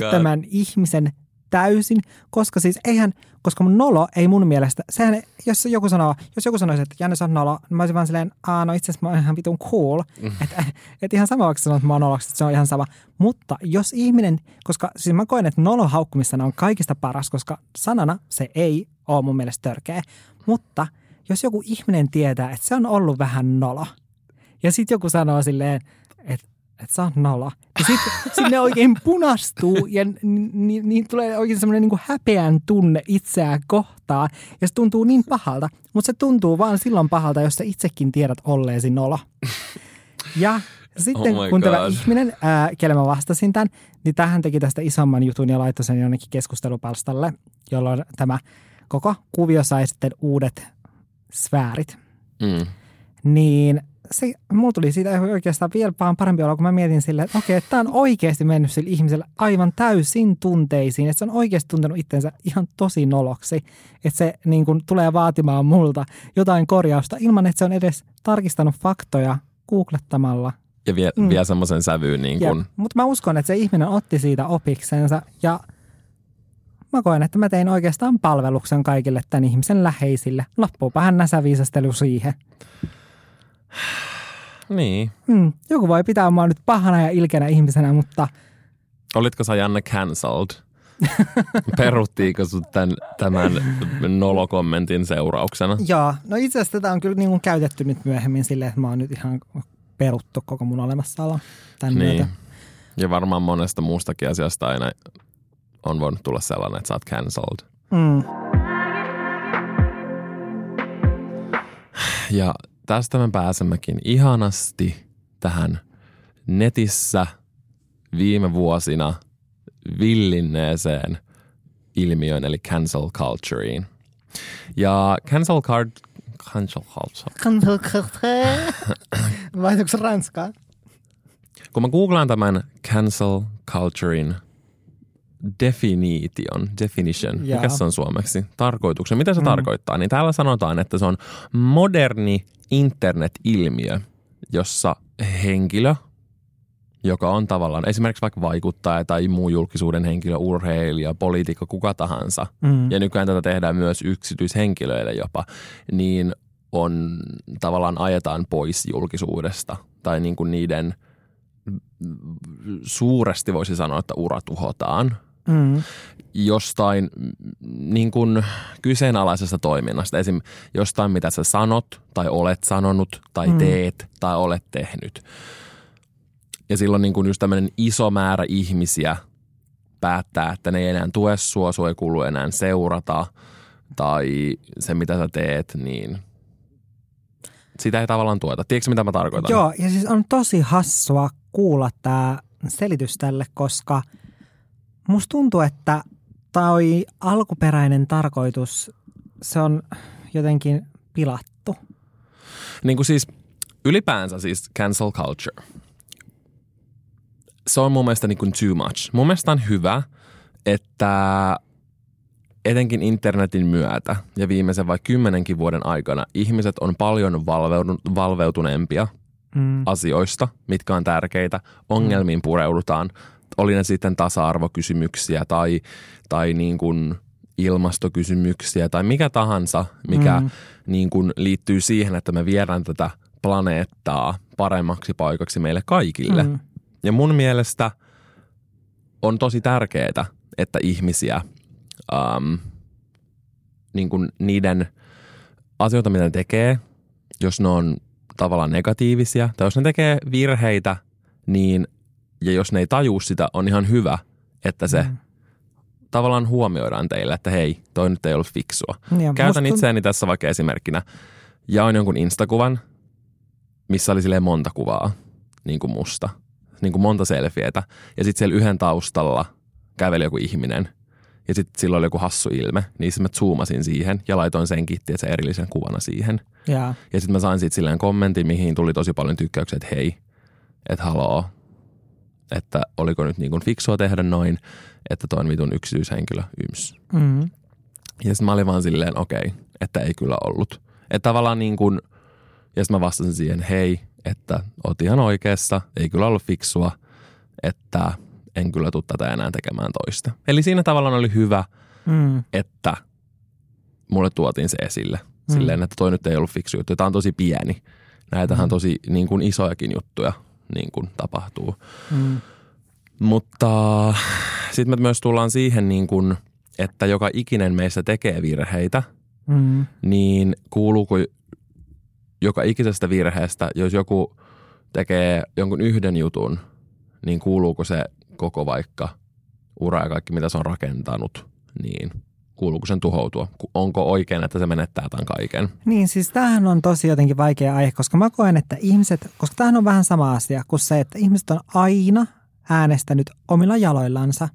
God. tämän ihmisen täysin, koska siis eihän, koska mun nolo ei mun mielestä, sehän, jos joku sanoo, jos joku sanoisi, että Janne oot nolo, niin mä olisin vaan silleen, aa no itse asiassa mä oon ihan vitun cool, Mm. että et ihan sama vaikka sanoo, että mä oon noloksi, että se on ihan sama, mutta jos ihminen, koska siis mä koen, että nolo haukkumissana on kaikista paras, koska sanana se ei ole mun mielestä törkeä, mutta jos joku ihminen tietää, että se on ollut vähän nolo, ja sitten joku sanoo silleen, että että sä oot nolo. Ja sitten sit ne oikein punastuu ja niin ni, ni, tulee oikein semmoinen niin häpeän tunne itseään kohtaan. Ja se tuntuu niin pahalta, mutta se tuntuu vaan silloin pahalta, jos sä itsekin tiedät olleesi nolo. Ja sitten Oh kun tämä ihminen, ää, kelle mä vastasin tämän, niin tähän teki tästä isomman jutun ja laittoi sen jonnekin keskustelupalstalle, jolloin tämä koko kuvio sai sitten uudet sfäärit Mm. niin se, mulla tuli siitä oikeastaan vielä vaan parempi olo, kun mä mietin silleen, että okei, tämä on oikeasti mennyt sille ihmiselle aivan täysin tunteisiin, että se on oikeasti tuntenut itsensä ihan tosi noloksi, että se niin kun, tulee vaatimaan multa jotain korjausta ilman, että se on edes tarkistanut faktoja googlettamalla. Ja vie, Mm. mm. vie semmoisen sävyyn niin kuin, Mutta mä uskon, että se ihminen otti siitä opiksensa ja mä koen, että mä tein oikeastaan palveluksen kaikille tämän ihmisen läheisille. Loppuupa hän näsäviisastelu siihen. niin. Hmm, joku voi pitää mua nyt pahana ja ilkeänä ihmisenä, mutta Olitko sä Janne cancelled? Peruttiinko sut tämän, tämän nolokommentin seurauksena? joo. No itse asiassa tätä on kyllä niin kuin käytetty nyt myöhemmin silleen, että mä oon nyt ihan peruttu koko mun olemassaolo tämän Niin. myötä. Ja varmaan monesta muustakin asiasta aina on voinut tulla sellainen, että sä oot cancelled. Mm. Ja tästä me pääsemmekin ihanasti tähän netissä viime vuosina villinneeseen ilmiöön, eli cancel cultureen. Ja cancel card... Cancel culture. Vaihtuuko se ranskaan? Kun mä googlaan tämän cancel culturein definition, definition, Jaa. mikä se on suomeksi, tarkoituksen, mitä se Mm. mm. tarkoittaa, niin täällä sanotaan, että se on moderni internet-ilmiö, jossa henkilö joka on tavallaan esimerkiksi vaikka vaikuttaja tai muu julkisuuden henkilö, urheilija, poliitikko, kuka tahansa, Mm. ja nykyään tätä tehdään myös yksityishenkilöille jopa, niin on tavallaan ajetaan pois julkisuudesta tai niin kuin niiden suuresti voisi sanoa, että ura tuhotaan Mm. jostain niin kuin kyseenalaisesta toiminnasta. Esim. jostain, mitä sä sanot tai olet sanonut tai Mm. teet tai olet tehnyt. Ja silloin niin kuin just tämmöinen iso määrä ihmisiä päättää, että ne ei enää tue sua, sua ei kuulu enää seurata tai se, mitä sä teet, niin sitä ei tavallaan tueta. Tiedätkö, mitä mä tarkoitan? Joo, ja siis on tosi hassua kuulla tämä selitys tälle, koska musta tuntuu, että toi alkuperäinen tarkoitus, se on jotenkin pilattu. Niin kuin siis ylipäänsä siis cancel culture. Se on mun mielestä niin kuin too much. Mun mielestä on hyvä, että etenkin internetin myötä ja viimeisen vai kymmenenkin vuoden aikana ihmiset on paljon valveutuneempia Mm. asioista, mitkä on tärkeitä. Ongelmiin pureudutaan. Oli ne sitten tasa-arvokysymyksiä tai, tai niin kuin ilmastokysymyksiä tai mikä tahansa, mikä Mm. niin kuin liittyy siihen, että me viedään tätä planeettaa paremmaksi paikaksi meille kaikille. Mm. Ja mun mielestä on tosi tärkeää, että ihmisiä, ähm, niin kuin niiden asioita, mitä ne tekee, jos ne on tavallaan negatiivisia tai jos ne tekee virheitä, niin ja jos ne ei tajuu sitä, on ihan hyvä, että se Mm. tavallaan huomioidaan teille, että hei, toi nyt ei ollut fiksua. Ja Käytän musta- itseäni tässä vaikka esimerkkinä. Jaoin jonkun instakuvan, missä oli silleen monta kuvaa, niin kuin musta. Niin kuin monta selfietä. Ja sitten siellä yhden taustalla käveli joku ihminen. Ja sitten sillä oli joku hassu ilme. Niin sitten mä zoomasin siihen ja laitoin sen kitti, että se erillisen kuvana siihen. Jaa. Ja sitten mä sain siitä silleen kommentin, mihin tuli tosi paljon tykkäyksiä, että hei, että haloo, että oliko nyt niin kuin fiksua tehdä noin, että toi on vitun yksityishenkilö, yms. Mm. Ja sitten mä olin vaan silleen, okei, okay, että ei kyllä ollut. Että tavallaan niin kuin, ja sitten mä vastasin siihen, hei, että oot ihan oikeassa, ei kyllä ollut fiksua, että en kyllä tule tätä enää tekemään toista. Eli siinä tavallaan oli hyvä, Mm. että mulle tuotiin se esille. Mm. Silleen, että toi nyt ei ollut fiksu juttu. Tämä on tosi pieni. Näitähän Mm. tosi niin kuin isojakin juttuja niin kuin tapahtuu. Mm. Mutta sitten me myös tullaan siihen, niin kuin, että joka ikinen meistä tekee virheitä, Mm. niin kuuluuko joka ikisestä virheestä, jos joku tekee jonkun yhden jutun, niin kuuluuko se koko vaikka ura ja kaikki, mitä se on rakentanut, niin kuuluuko sen tuhoutua? Onko oikein, että se menettää tämän kaiken? Niin, siis tämähän on tosi jotenkin vaikea aihe, koska mä koen, että ihmiset, koska tämähän on vähän sama asia kuin se, että ihmiset on aina äänestänyt omilla jaloillansa.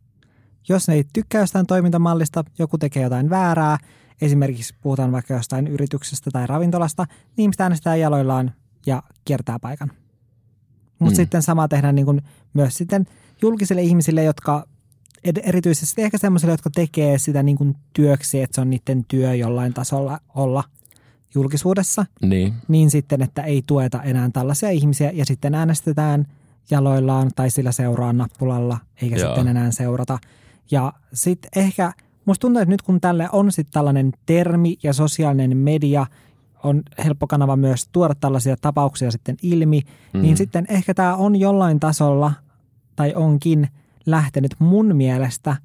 Jos ne ei tykkää jostain toimintamallista, joku tekee jotain väärää, esimerkiksi puhutaan vaikka jostain yrityksestä tai ravintolasta, niin ihmiset äänestää jaloillaan ja kiertää paikan. Mutta Mm. sitten sama tehdään niin kuin myös sitten julkisille ihmisille, jotka erityisesti ehkä semmoisille, jotka tekee sitä niin kuin työksi, että se on niiden työ jollain tasolla olla julkisuudessa, Niin, niin sitten, että ei tueta enää tällaisia ihmisiä ja sitten äänestetään jaloillaan tai sillä seuraa nappulalla, eikä Joo. sitten enää seurata. Ja sitten ehkä, musta tuntuu, että nyt kun tälle on sitten tällainen termi ja sosiaalinen media on helppo kanava myös tuoda tällaisia tapauksia sitten ilmi, Mm. niin sitten ehkä tämä on jollain tasolla tai onkin lähtenyt mun mielestä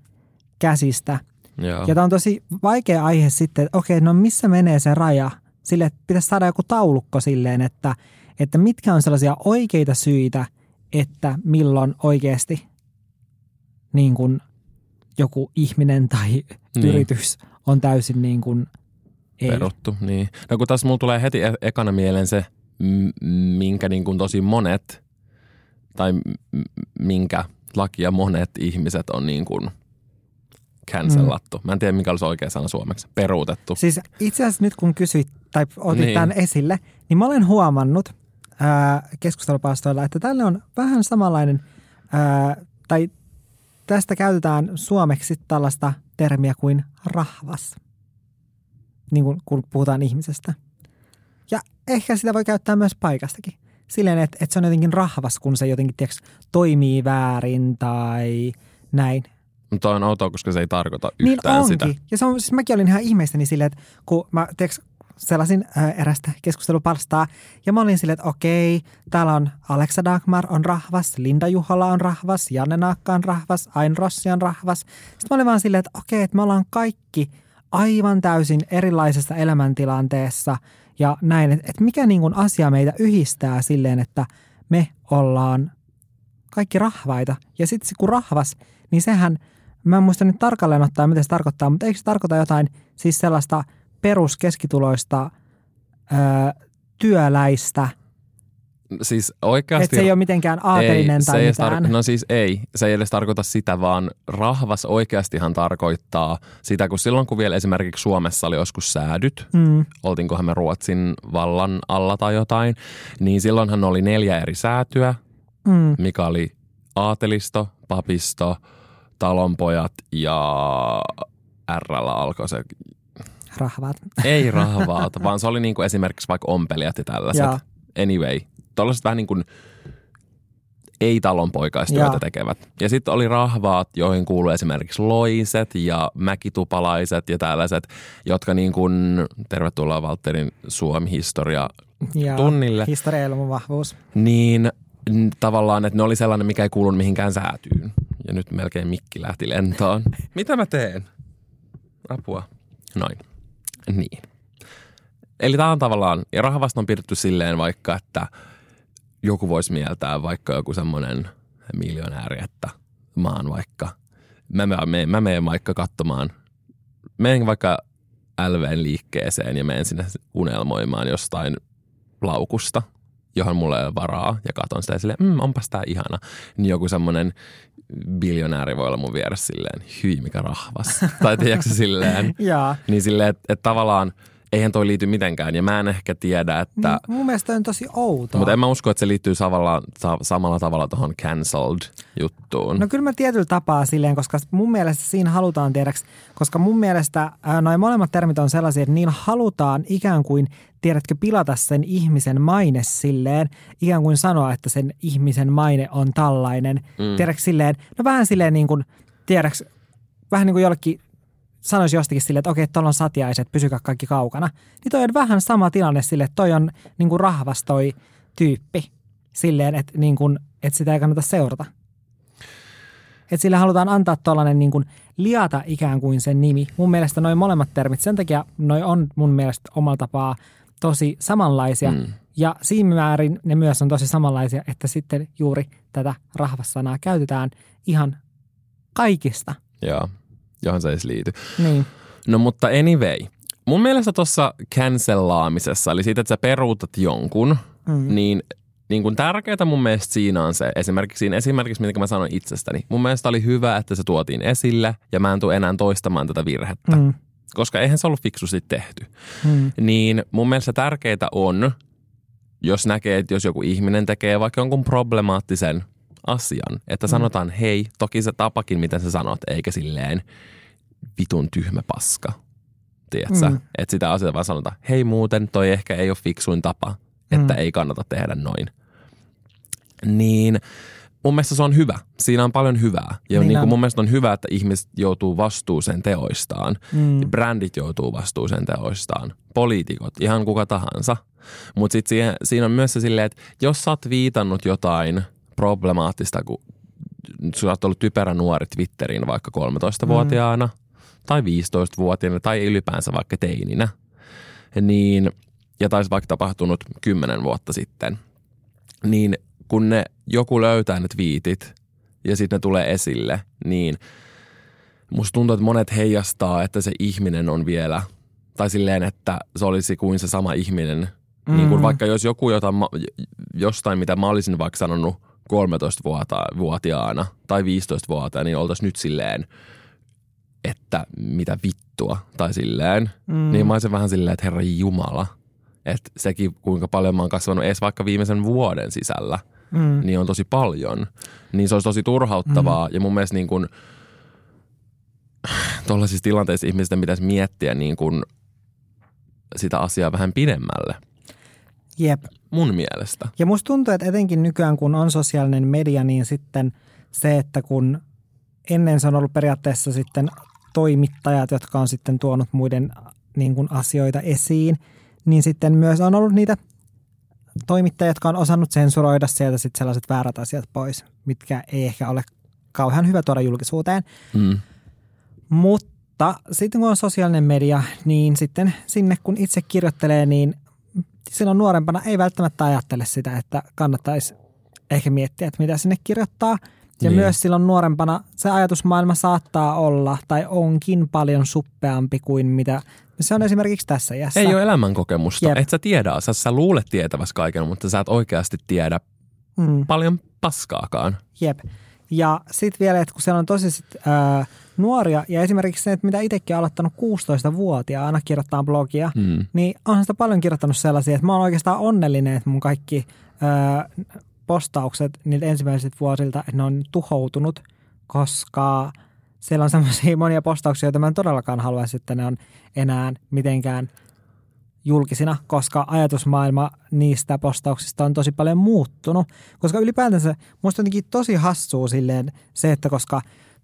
käsistä. joo. Ja tämä on tosi vaikea aihe sitten, että okei, no missä menee se raja? Sille että pitäisi saada joku taulukko silleen, että, että mitkä on sellaisia oikeita syitä, että milloin oikeasti niin kuin joku ihminen tai Niin. niin. yritys on täysin niin kuin ei. peruttu. Niin. No kun tässä mulla tulee heti e- ekana mieleen se, minkä niin kuin tosi monet, tai minkä lakia monet ihmiset on niin kuin cancelattu. Mm. Mä en tiedä, mikä olisi oikea sana suomeksi. Peruutettu. Siis itse asiassa nyt kun kysyit tai otit Niin. tämän esille, niin mä olen huomannut ää, keskustelupalstoilla, että tälle on vähän samanlainen, ää, tai tästä käytetään suomeksi tällaista termiä kuin rahvas, niin kuin kun puhutaan ihmisestä. Ja ehkä sitä voi käyttää myös paikastakin. Silleen, että, että se on jotenkin rahvas, kun se jotenkin tiiäks, toimii väärin tai näin. Mutta on outoa, koska se ei tarkoita Niin yhtään onkin. sitä. Ja se on, siis mäkin olin ihan ihmeissäni silleen, että kun mä tiiäks, sellaisin äh, erästä keskustelupalstaa, ja mä olin silleen, että okei, täällä on Alexa Dagmar on rahvas, Linda Juhola on rahvas, Janne Naakka on rahvas, Ain Rossi on rahvas. Sitten mä olin vaan silleen, että okei, että me ollaan kaikki aivan täysin erilaisessa elämäntilanteessa ja näin, että, että mikä niin kuin asia meitä yhdistää silleen, että me ollaan kaikki rahvaita. Ja sitten kun rahvas, niin sehän, mä en muista nyt tarkalleen ottaa, mitä se tarkoittaa, mutta eikö se tarkoita jotain siis sellaista peruskeskituloista ö, työläistä, Siis oikeasti... että se ei ole mitenkään aatelinen ei, tai mitään. Tar- no siis ei, se ei edes tarkoita sitä, vaan rahvas oikeastihan tarkoittaa sitä, kun silloin kun vielä esimerkiksi Suomessa oli joskus säädyt, mm, oltiinkohan me Ruotsin vallan alla tai jotain, niin silloinhan oli neljä eri säätyä, mm, mikä oli aatelisto, papisto, talonpojat ja RL alkoi se, rahvaat. ei rahvaat, vaan se oli niin kuin esimerkiksi vaikka ompelijat ja tällaiset. Joo. Anyway, tuollaiset vähän niin kuin ei-talonpoikaistyötä tekevät. Ja sitten oli rahvaat, joihin kuului esimerkiksi loiset ja mäkitupalaiset ja tällaiset, jotka niin kuin, tervetuloa Valterin Suomi-historia Ja tunnille, historia ei vahvuus. niin tavallaan, että ne oli sellainen, mikä ei kuulunut mihinkään säätyyn. Ja nyt melkein mikki lähti lentoon. Mitä mä teen? Apua. Noin. Niin. Eli tämä on tavallaan, ja rahvasta on pidetty silleen vaikka, että joku voisi mieltää vaikka joku semmoinen miljonääri, että mä oon vaikka, mä, mä, mä, menen vaikka katsomaan, menen vaikka LVn liikkeeseen ja menen sinne unelmoimaan jostain laukusta, johon mulla ei ole varaa ja katon sitä silleen, mm, onpas tää ihana. Niin joku semmoinen biljonääri voi olla mun vieressä silleen, hyi mikä rahvas. tai tiedätkö silleen, niin silleen, että, että tavallaan eihän toi liity mitenkään. Ja mä en ehkä tiedä, että... Niin, mun mielestä on tosi outoa. Mutta en mä usko, että se liittyy samalla, sa- samalla tavalla tuohon cancelled juttuun. No kyllä mä tietyllä tapaa silleen, koska mun mielestä siinä halutaan tiedäks, koska mun mielestä noin molemmat termit on sellaisia, että niin halutaan ikään kuin, tiedätkö, pilata sen ihmisen maine silleen, ikään kuin sanoa, että sen ihmisen maine on tällainen. Mm. Tiedätkö silleen, no vähän silleen niin kuin, tiedäks, vähän niin kuin jollekin sanoisi jostakin silleen, että okei, tuolla on satiaiset, pysykää kaikki kaukana. Niin toi on vähän sama tilanne sille, että toi on niin kuin rahvas toi tyyppi silleen, että, niin kuin, että sitä ei kannata seurata. Että sille halutaan antaa tuollainen niin kuin liata ikään kuin sen nimi. Mun mielestä noin molemmat termit, sen takia noi on mun mielestä omalla tapaa tosi samanlaisia. Mm. Ja siinä määrin ne myös on tosi samanlaisia, että sitten juuri tätä rahvassanaa käytetään ihan kaikista. Joo, johon se ei liity. Niin. No mutta anyway, mun mielestä tuossa cancellaamisessa, eli siitä, että sä peruutat jonkun, mm. niin, niin kun tärkeää mun mielestä siinä on se, esimerkiksi siinä esimerkiksi, mitä mä sanoin itsestäni, mun mielestä oli hyvä, että se tuotiin esille, ja mä en tule enää toistamaan tätä virhettä. Mm. Koska eihän se ollut fiksusti tehty. Mm. Niin mun mielestä tärkeää on, jos näkee, että jos joku ihminen tekee vaikka jonkun problemaattisen asian, että Mm. sanotaan hei, toki se tapakin, miten sä sanot, eikä silleen vitun tyhmä paska. Tiedätkö? Mm. Että sitä asiaa vaan sanotaan, hei muuten, toi ehkä ei ole fiksuin tapa, että Mm. ei kannata tehdä noin. Niin mun mielestä se on hyvä. Siinä on paljon hyvää. Ja Niin niin on. kuin mun mielestä on hyvä, että ihmiset joutuu vastuuseen teoistaan. Mm. Brändit joutuu vastuuseen teoistaan. Poliitikot, ihan kuka tahansa. Mutta sitten siinä on myös se silleen, että jos sä oot viitannut jotain problemaattista, kun sä oot ollut typerä nuori Twitteriin vaikka 13-vuotiaana tai 15-vuotiaana tai ylipäänsä vaikka teininä, niin, ja taisi vaikka tapahtunut 10 vuotta sitten, niin kun ne joku löytää ne twiitit ja sitten ne tulee esille, niin musta tuntuu, että monet heijastaa, että se ihminen on vielä, tai silleen, että se olisi kuin se sama ihminen. Mm. Niin kuin vaikka jos joku jota, mä- jostain, mitä mä olisin vaikka sanonut 13-vuotiaana tai 15-vuotiaana, niin oltaisiin nyt silleen, että mitä vittua, tai silleen. Mm. Niin mä olisin vähän silleen, että herra jumala, että sekin kuinka paljon mä oon kasvanut edes vaikka viimeisen vuoden sisällä, Mm. niin on tosi paljon. Niin se olisi tosi turhauttavaa mm. ja mun mielestä niin kuin tuollaisissa tilanteissa ihmisten pitäisi miettiä niin kuin sitä asiaa vähän pidemmälle. Jep. Mun mielestä. Ja musta tuntuu, että etenkin nykyään kun on sosiaalinen media, niin sitten se, että kun ennen se on ollut periaatteessa sitten toimittajat, jotka on sitten tuonut muiden niin kuin asioita esiin, niin sitten myös on ollut niitä toimittajia, jotka on osannut sensuroida sieltä sitten sellaiset väärät asiat pois, mitkä ei ehkä ole kauhean hyvä tuoda julkisuuteen. Mm. Mutta sitten kun on sosiaalinen media, niin sitten sinne kun itse kirjoittelee, niin silloin nuorempana ei välttämättä ajattele sitä, että kannattaisi ehkä miettiä, että mitä sinne kirjoittaa. Ja Niin. myös silloin nuorempana se ajatusmaailma saattaa olla tai onkin paljon suppeampi kuin mitä se on esimerkiksi tässä iässä. Ei ole elämänkokemusta. Jep. Et sä tiedä, sä, sä luulet tietävässä kaiken, mutta sä et oikeasti tiedä Mm. paljon paskaakaan. Jep. Ja sitten vielä, että kun siellä on tosi sit, ää, nuoria, ja esimerkiksi se, että mitä itsekin on aloittanut 16-vuotiaana kirjoittaa blogia, Mm. niin onhan sitä paljon kirjoittanut sellaisia, että mä oon oikeastaan onnellinen, että mun kaikki ää, postaukset niiltä ensimmäisiltä vuosilta, että ne on tuhoutunut, koska siellä on semmoisia monia postauksia, joita mä en todellakaan haluaisi, että ne on enää mitenkään julkisina, koska ajatusmaailma niistä postauksista on tosi paljon muuttunut. Koska ylipäätänsä musta jotenkin tosi hassua silleen se, että koska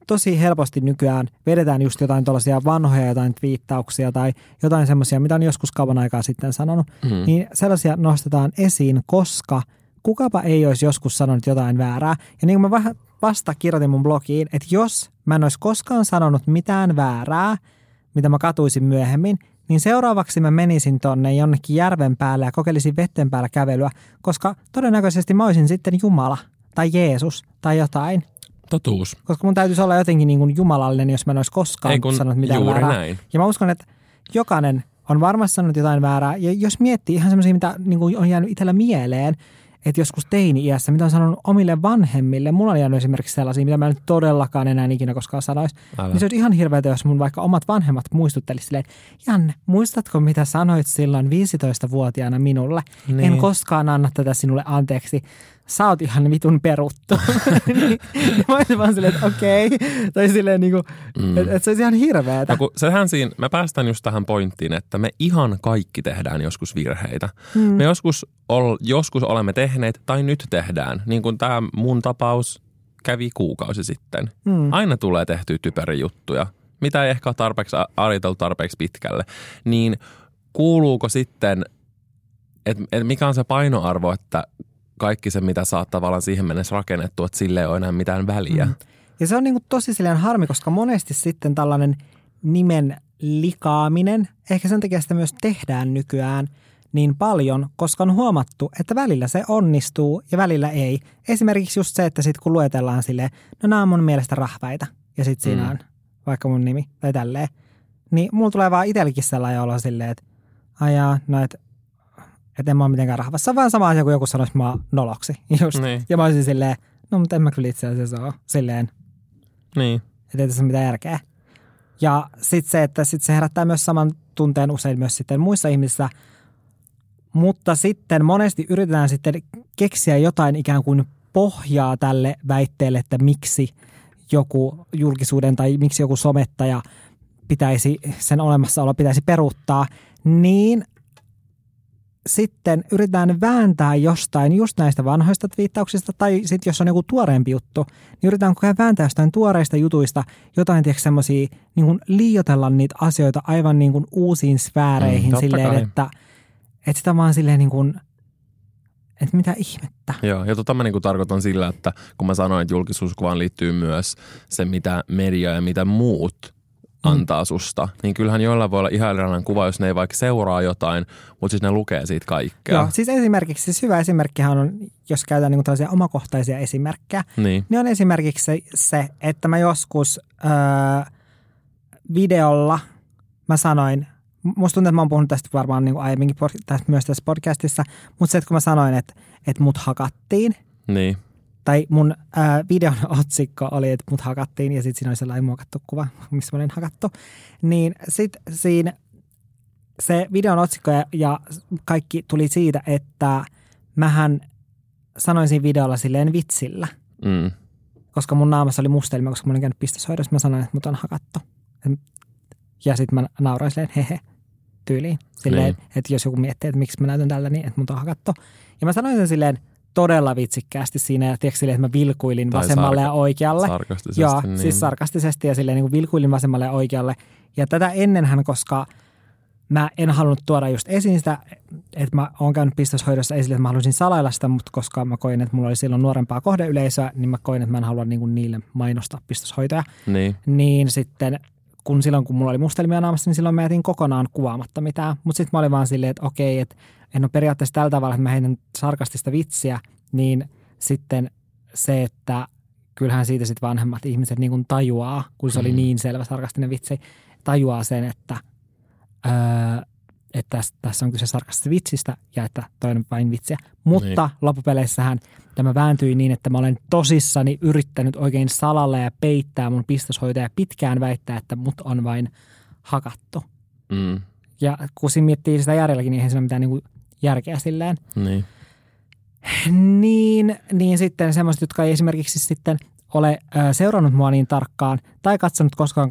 tosi helposti nykyään vedetään just jotain tuollaisia vanhoja jotain twiittauksia tai jotain semmoisia, mitä on joskus kauan aikaa sitten sanonut, Mm. niin sellaisia nostetaan esiin, koska kukapa ei olisi joskus sanonut jotain väärää. Ja niin kuin mä vähän vasta kirjoitin mun blogiin, että jos mä en olisi koskaan sanonut mitään väärää, mitä mä katuisin myöhemmin, niin seuraavaksi mä menisin tonne jonnekin järven päälle ja kokeilisin vetten päällä kävelyä, koska todennäköisesti mä olisin sitten Jumala tai Jeesus tai jotain. Totuus. Koska mun täytyisi olla jotenkin niin kuin jumalallinen, jos mä en olisi koskaan Ei kun sanonut mitään juuri väärää. näin. Ja mä uskon, että jokainen on varmasti sanonut jotain väärää. Ja jos miettii ihan semmoisia, mitä niin kuin on jäänyt itsellä mieleen, että joskus teini-iässä, mitä on sanonut omille vanhemmille. Mulla on jäänyt esimerkiksi sellaisia, mitä mä nyt todellakaan enää ikinä koskaan sanoisi. Älä. Niin se olisi ihan hirveätä, jos mun vaikka omat vanhemmat muistuttelisivat silleen, Janne, muistatko mitä sanoit silloin 15-vuotiaana minulle? Niin. En koskaan anna tätä sinulle anteeksi. Sä oot ihan vitun peruttu. niin, mä olisin vaan silleen, että okei. Tai silleen niin Mm. että, että se olisi ihan hirveätä. No kun sehän siinä, me päästään just tähän pointtiin, että me ihan kaikki tehdään joskus virheitä. Mm. Me joskus, ol, joskus olemme tehneet tai nyt tehdään, niin kuin tämä mun tapaus kävi kuukausi sitten. Mm. Aina tulee tehtyä typeriä juttuja, mitä ei ehkä ole tarpeeksi ariteltu tarpeeksi pitkälle. Niin kuuluuko sitten, että et mikä on se painoarvo, että kaikki se, mitä sä oot tavallaan siihen mennessä rakennettu, että sille ei ole enää mitään väliä. Mm. Ja se on niin kuin tosi silleen harmi, koska monesti sitten tällainen nimen likaaminen, ehkä sen takia sitä myös tehdään nykyään niin paljon, koska on huomattu, että välillä se onnistuu ja välillä ei. Esimerkiksi just se, että sitten kun luetellaan silleen, no nämä on mun mielestä rahvaita ja sitten siinä Mm. on vaikka mun nimi tai tälleen, niin mulla tulee vaan itsellekin sellainen olo silleen, että ajaa, no et, et en mä ole mitenkään rahvassa, vaan sama asia kuin joku sanoisi mua noloksi. Just. Niin. Ja mä olisin silleen, no mutta en mä kyllä itse asiassa ole silleen, Niin. että ei tässä ole mitään järkeä. Ja sitten se, että sit se herättää myös saman tunteen usein myös sitten muissa ihmisissä, mutta sitten monesti yritetään sitten keksiä jotain ikään kuin pohjaa tälle väitteelle, että miksi joku julkisuuden tai miksi joku somettaja pitäisi, sen olemassaolo pitäisi peruuttaa, niin sitten yritetään vääntää jostain just näistä vanhoista twiittauksista, tai sitten jos on joku tuoreempi juttu, niin yritetään koko ajan vääntää jostain tuoreista jutuista jotain, tiedätkö, semmoisia, niin kuin liioitella niitä asioita aivan niin kuin uusiin sfääreihin Mm, silleen, kai. että, että sitä vaan silleen niin kuin, että mitä ihmettä. Joo, ja tota mä niinku tarkoitan sillä, että kun mä sanoin, että julkisuuskuvaan liittyy myös se, mitä media ja mitä muut antaa susta, niin kyllähän joilla voi olla ihan erilainen kuva, jos ne ei vaikka seuraa jotain, mutta siis ne lukee siitä kaikkea. Joo, siis esimerkiksi, siis hyvä esimerkkihän on, jos käytetään niin kuin tällaisia omakohtaisia esimerkkejä, Niin, niin on esimerkiksi se, se että mä joskus öö, videolla mä sanoin, musta tuntuu, että mä oon puhunut tästä varmaan niin kuin aiemminkin pod- myös tässä podcastissa, mutta se, että kun mä sanoin, että, että mut hakattiin, niin, tai mun ää, videon otsikko oli, että mut hakattiin ja sitten siinä oli sellainen muokattu kuva, missä mä olin hakattu. Niin sitten siinä se videon otsikko ja, ja kaikki tuli siitä, että mähän sanoin siinä videolla silleen vitsillä, mm, koska mun naamassa oli mustelma, koska mä olin käynyt pistoshoidossa. Mä sanoin, että mut on hakattu. Ja sitten mä nauroin silleen, hehe. tyyliin. Silleen, Niin. että jos joku miettii, että miksi mä näytän tällä niin, että mut on hakattu. Ja mä sanoin sen silleen todella vitsikkäästi siinä, ja tiedätkö silleen, että mä vilkuilin Tai vasemmalle sarka- ja oikealle. Sarkastisesti. Joo, niin. siis sarkastisesti ja silleen niin kuin vilkuilin vasemmalle ja oikealle. Ja tätä ennenhän, koska mä en halunnut tuoda just esiin sitä, että mä oon käynyt pistoshoidossa esille, että mä haluaisin salailla sitä, mutta koska mä koin, että mulla oli silloin nuorempaa kohdeyleisöä, niin mä koin, että mä en halua niin kuin niille mainostaa pistoshoitoja. Niin. Niin sitten kun silloin, kun mulla oli mustelmia naamassa, niin silloin mä jätin kokonaan kuvaamatta mitään. Mutta sitten mä olin vaan silleen, että okei, että en ole periaatteessa tällä tavalla, että mä heitän sarkastista vitsiä, niin sitten se, että kyllähän siitä sitten vanhemmat ihmiset niin kuin tajuaa, kun se oli Mm. niin selvä sarkastinen vitsi, tajuaa sen, että, öö, että tässä, tässä on kyse sarkastisesta vitsistä ja että toinen vain vitsiä. Mutta Niin. loppupeleissähän tämä vääntyi niin, että mä olen tosissani yrittänyt oikein salalla ja peittää mun pistoshoitaja pitkään väittää, että mut on vain hakattu. Mm. Ja kun siinä miettii sitä järjelläkin, niin eihän siinä mitään niin kuin järkeä silleen. Niin. Niin, niin sitten semmoiset, jotka ei esimerkiksi sitten ole seurannut mua niin tarkkaan tai katsonut koskaan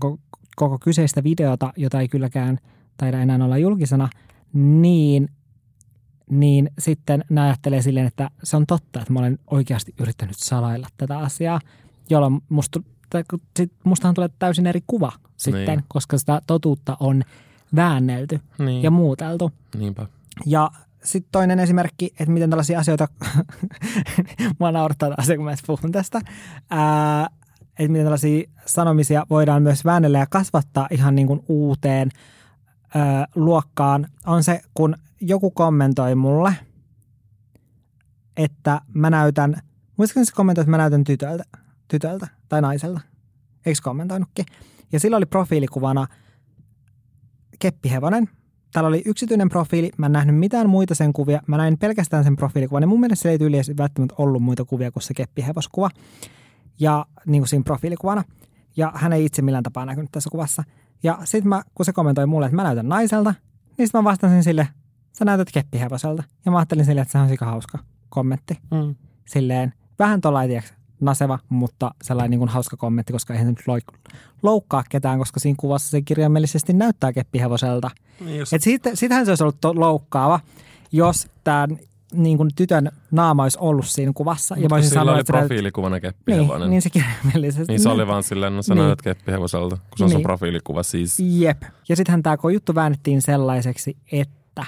koko, kyseistä videota, jota ei kylläkään taida enää olla julkisena, niin, niin sitten ne ajattelee silleen, että se on totta, että mä olen oikeasti yrittänyt salailla tätä asiaa, jolloin musta, sit mustahan tulee täysin eri kuva sitten, Niin. koska sitä totuutta on väännelty Niin. ja muuteltu. Niinpä. Ja sitten toinen esimerkki, että miten tällaisia asioita, mua naurattaa asia, kun mä edes puhun tästä, ää, että miten tällaisia sanomisia voidaan myös väännellä ja kasvattaa ihan niin kuin uuteen ää, luokkaan, on se, kun joku kommentoi mulle, että mä näytän, muistatko se kommentoi, että mä näytän tytöltä, tytöltä tai naiselta? Eikö kommentoinutkin? Ja sillä oli profiilikuvana keppihevonen, täällä oli yksityinen profiili, mä en nähnyt mitään muita sen kuvia, mä näin pelkästään sen profiilikuvan, ja mun mielestä se ei tyyli edes välttämättä ollut muita kuvia kuin se keppihevoskuva, ja niin kuin siinä profiilikuvana, ja hän ei itse millään tapaa näkynyt tässä kuvassa. Ja sitten mä, kun se kommentoi mulle, että mä näytän naiselta, niin sitten mä vastasin sille, sä näytät keppihevoselta, ja mä ajattelin sille, että se on sika hauska kommentti. Mm. Silleen, vähän tuollainen, tiiäks, naseva, mutta sellainen niin kuin hauska kommentti, koska eihän se nyt loukkaa ketään, koska siinä kuvassa se kirjaimellisesti näyttää keppihevoselta. Niin, jos... Et siitä, sitähän se olisi ollut to- loukkaava, jos tämä niin kuin tytön naama olisi ollut siinä kuvassa. Mutta mä olisin sillä sanonut, oli että profiilikuvana keppihevonen. niin, niin se kirjaimellisesti. Niin se oli vaan silleen, no sä Niin. näytät keppihevoselta, kun se on sun Niin. profiilikuva siis. Jep. Ja sittenhän tämä juttu väännettiin sellaiseksi, että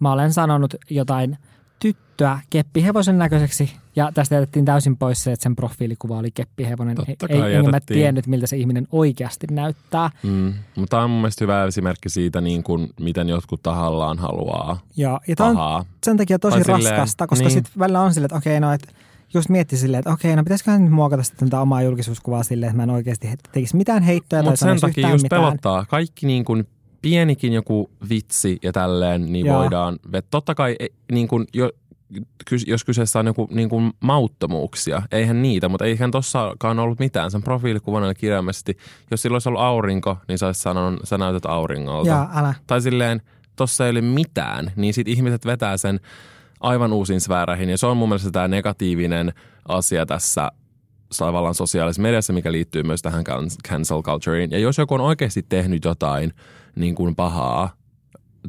mä olen sanonut jotain tyttöä keppihevosen näköiseksi ja tästä jätettiin täysin pois se, että sen profiilikuva oli keppihevonen. Totta ei, enkä mä tiennyt, miltä se ihminen oikeasti näyttää. Mm. Mutta tämä on mun mielestä hyvä esimerkki siitä, niin kuin, miten jotkut tahallaan haluaa Ja, ja tämä on sen takia tosi Tai silleen, raskasta, koska niin. sitten välillä on silleen, että okei, no, että just mietti silleen, että okei, no pitäisiköhän nyt muokata sitten tätä omaa julkisuuskuvaa silleen, että mä en oikeasti tekisi mitään heittoja tai Mutta sen takia just mitään. pelottaa. Kaikki niin kuin pienikin joku vitsi ja tälleen, niin Joo. voidaan, vet- totta kai e- niin kuin jo, jos kyseessä on joku niin kuin mauttomuuksia, eihän niitä, mutta eihän tossakaan ollut mitään. Sen profiilikuvan oli kirjaimellisesti, jos sillä olisi ollut aurinko, niin sä olisit sanonut, sä näytät auringolta. Ja älä. Tai silleen, tossa ei ole mitään, niin sit ihmiset vetää sen aivan uusiin sfääreihin. Ja se on mun mielestä tämä negatiivinen asia tässä tavallaan sosiaalisessa mediassa, mikä liittyy myös tähän can- cancel cultureen. Ja jos joku on oikeasti tehnyt jotain niin kuin pahaa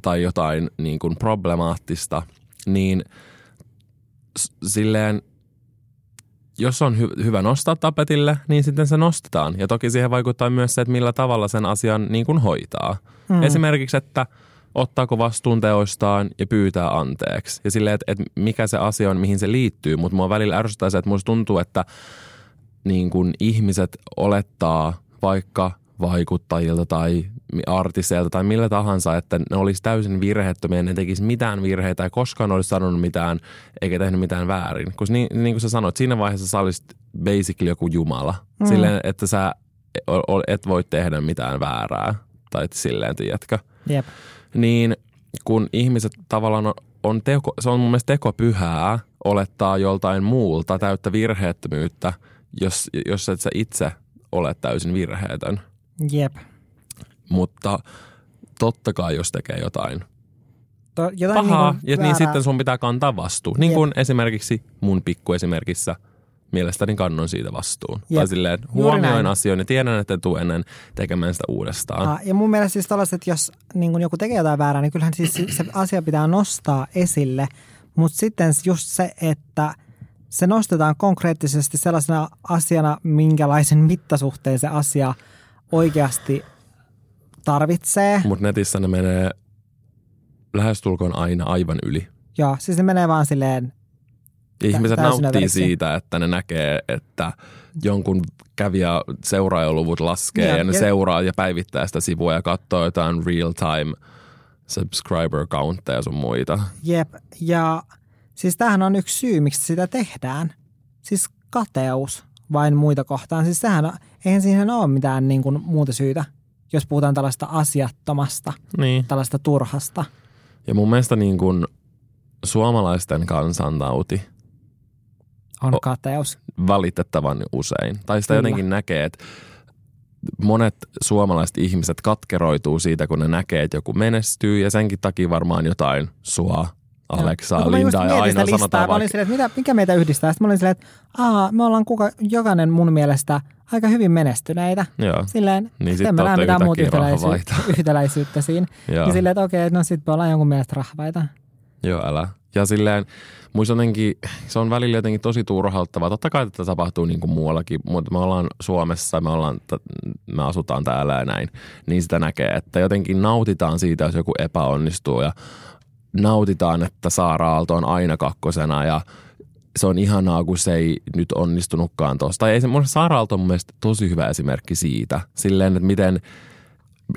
tai jotain niin kuin problemaattista, niin silleen, jos on hy- hyvä nostaa tapetille, niin sitten se nostetaan. Ja toki siihen vaikuttaa myös se, että millä tavalla sen asian niin kuin hoitaa. Mm. Mm. Esimerkiksi, että ottaako vastuun teoistaan ja pyytää anteeksi. Ja silleen, että, että mikä se asia on, mihin se liittyy. Mutta mua välillä ärsyttää se, että musta tuntuu, että niin kun ihmiset olettaa vaikka vaikuttajilta tai artisteilta tai millä tahansa, että ne olisi täysin virheettömiä, ne tekisi mitään virheitä ja koskaan olisi sanonut mitään eikä tehnyt mitään väärin. Koska niin, niin kuin sä sanoit, siinä vaiheessa sä olisit basically joku jumala. Mm. Silleen, että sä et voi tehdä mitään väärää. Tai et silleen, tiedätkö? Jep. Niin kun ihmiset tavallaan on, on teko, se on mun mielestä tekopyhää olettaa joltain muulta täyttä virheettömyyttä, jos, jos et sä itse ole täysin virheetön. Jep. Mutta totta kai, jos tekee jotain To, jotain pahaa, niin ja niin sitten sun pitää kantaa vastuu. Niin Jep. kuin esimerkiksi mun pikkuesimerkissä mielestäni kannon siitä vastuun. Jep. Tai silleen huomioin asioin ja tiedän, että tuu ennen tekemään sitä uudestaan. Ah, ja mun mielestä siis tällaiset, jos niin kun joku tekee jotain väärää, niin kyllähän siis se asia pitää nostaa esille. Mutta sitten just se, että se nostetaan konkreettisesti sellaisena asiana, minkälaisen mittasuhteen se asia oikeasti tarvitsee. Mutta netissä ne menee lähestulkoon aina aivan yli. Joo, siis se menee vaan silleen, Ihmiset nauttii siitä, että ne näkee, että jonkun kävijä seuraajaluvut laskee Joo, ja ne ja- seuraa ja päivittää sitä sivua ja katsoo jotain real time subscriber countteja sun muita. jep. Ja siis tämähän on yksi syy, miksi sitä tehdään. Siis kateus vain muita kohtaan. Siis sehän, eihän siihen ole mitään niin kuin muuta syytä, jos puhutaan tällaista asiattomasta, Niin. tällaista turhasta. Ja mun mielestä niin kuin suomalaisten kansantauti On O- kateus. valitettavan usein. Tai sitä Kyllä. jotenkin näkee, että monet suomalaiset ihmiset katkeroituu siitä, kun ne näkee, että joku menestyy ja senkin takia varmaan jotain sua, Aleksaa, No, Lindaa ja Ainoa listaa, sanotaan Mä olin silleen, että mitä, mikä meitä yhdistää? Sitten mä olin silleen, että Aa, me ollaan kuka, jokainen mun mielestä aika hyvin menestyneitä. Joo, Silleen, Niin sit en mä näe ootte mitään muuta yhtäläisyyttä, yhtäläisyyttä siinä. joo. Niin silleen, että okei, no sit me ollaan jonkun mielestä rahvaita. Joo, älä. Ja silleen, muista jotenkin, se on välillä jotenkin tosi turhauttavaa. Totta kai tätä tapahtuu niin kuin muuallakin, mutta me ollaan Suomessa, me, ollaan, me asutaan täällä ja näin. Niin sitä näkee, että jotenkin nautitaan siitä, jos joku epäonnistuu ja nautitaan, että Saara Aalto on aina kakkosena ja se on ihanaa, kun se ei nyt onnistunutkaan tuossa. Tai ei se, Saara Aalto on mun mielestä tosi hyvä esimerkki siitä. Silleen, että miten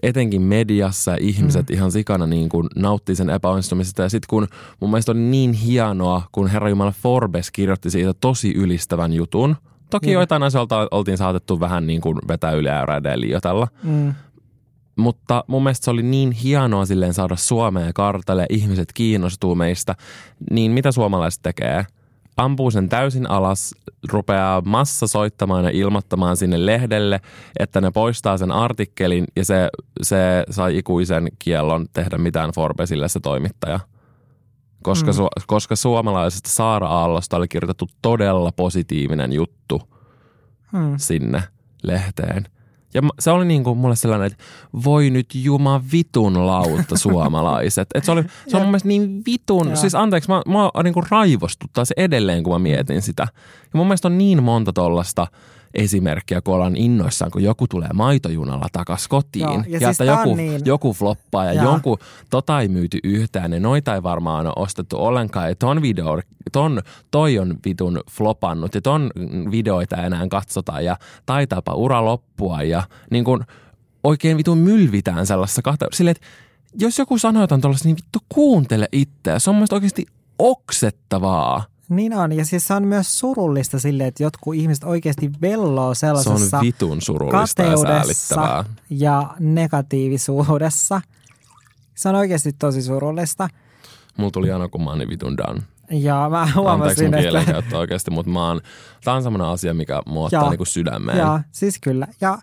etenkin mediassa ihmiset mm. ihan sikana niin kuin nauttii sen epäonnistumisesta. Ja sitten kun mun mielestä oli niin hienoa, kun Herra Jumala Forbes kirjoitti siitä tosi ylistävän jutun. Toki Joo. joitain asioita oltiin saatettu vähän niin kuin vetää yliäyrää ja liioitella. Mm. Mutta mun mielestä se oli niin hienoa silleen saada Suomeen kartalle, ihmiset kiinnostuu meistä. Niin mitä suomalaiset tekee? Ampuu sen täysin alas, rupeaa massa soittamaan ja ilmoittamaan sinne lehdelle, että ne poistaa sen artikkelin ja se, se sai ikuisen kiellon tehdä mitään Forbesille se toimittaja. Koska, Mm. su, koska suomalaisesta Saara Aallosta oli kirjoitettu todella positiivinen juttu Mm. sinne lehteen. Ja se oli niin kuin mulle sellainen, että voi nyt juma vitun lautta suomalaiset. Et se, oli, se on mun mielestä niin vitun, Joo. siis anteeksi, mä, mä niin kuin raivostuttaa se edelleen, kun mä mietin sitä. Ja mun mielestä on niin monta tollasta esimerkkiä, kun ollaan innoissaan, kun joku tulee maitojunalla takas kotiin. Joo, ja ja siis että joku, niin- joku floppaa ja Joo. jonkun tota ei myyty yhtään ja noita ei varmaan ole ostettu ollenkaan. Ja ton, video, ton, toi on vitun flopannut ja ton videoita enää katsota ja taitaapa ura loppua ja niin kun oikein vitun mylvitään sellaisessa kahta. Silleen, että jos joku sanoo jotain tuollaista, niin vittu kuuntele itseä. Se on mun mielestä oikeasti oksettavaa. Niin on, ja siis se on myös surullista silleen, että jotkut ihmiset oikeasti velloo Se sellaisessa on vitun surullista ja kateudessa säällittävää. ja negatiivisuudessa. Se on oikeasti tosi surullista. Mulla tuli aina, kun mä oon niin vitun done. Ja mä Anteeksi mun huomasin, että... oikeasti, mutta mä oon, tää on semmoinen asia, mikä mua ottaa Joo. niinku sydämeen. Joo, siis kyllä. Ja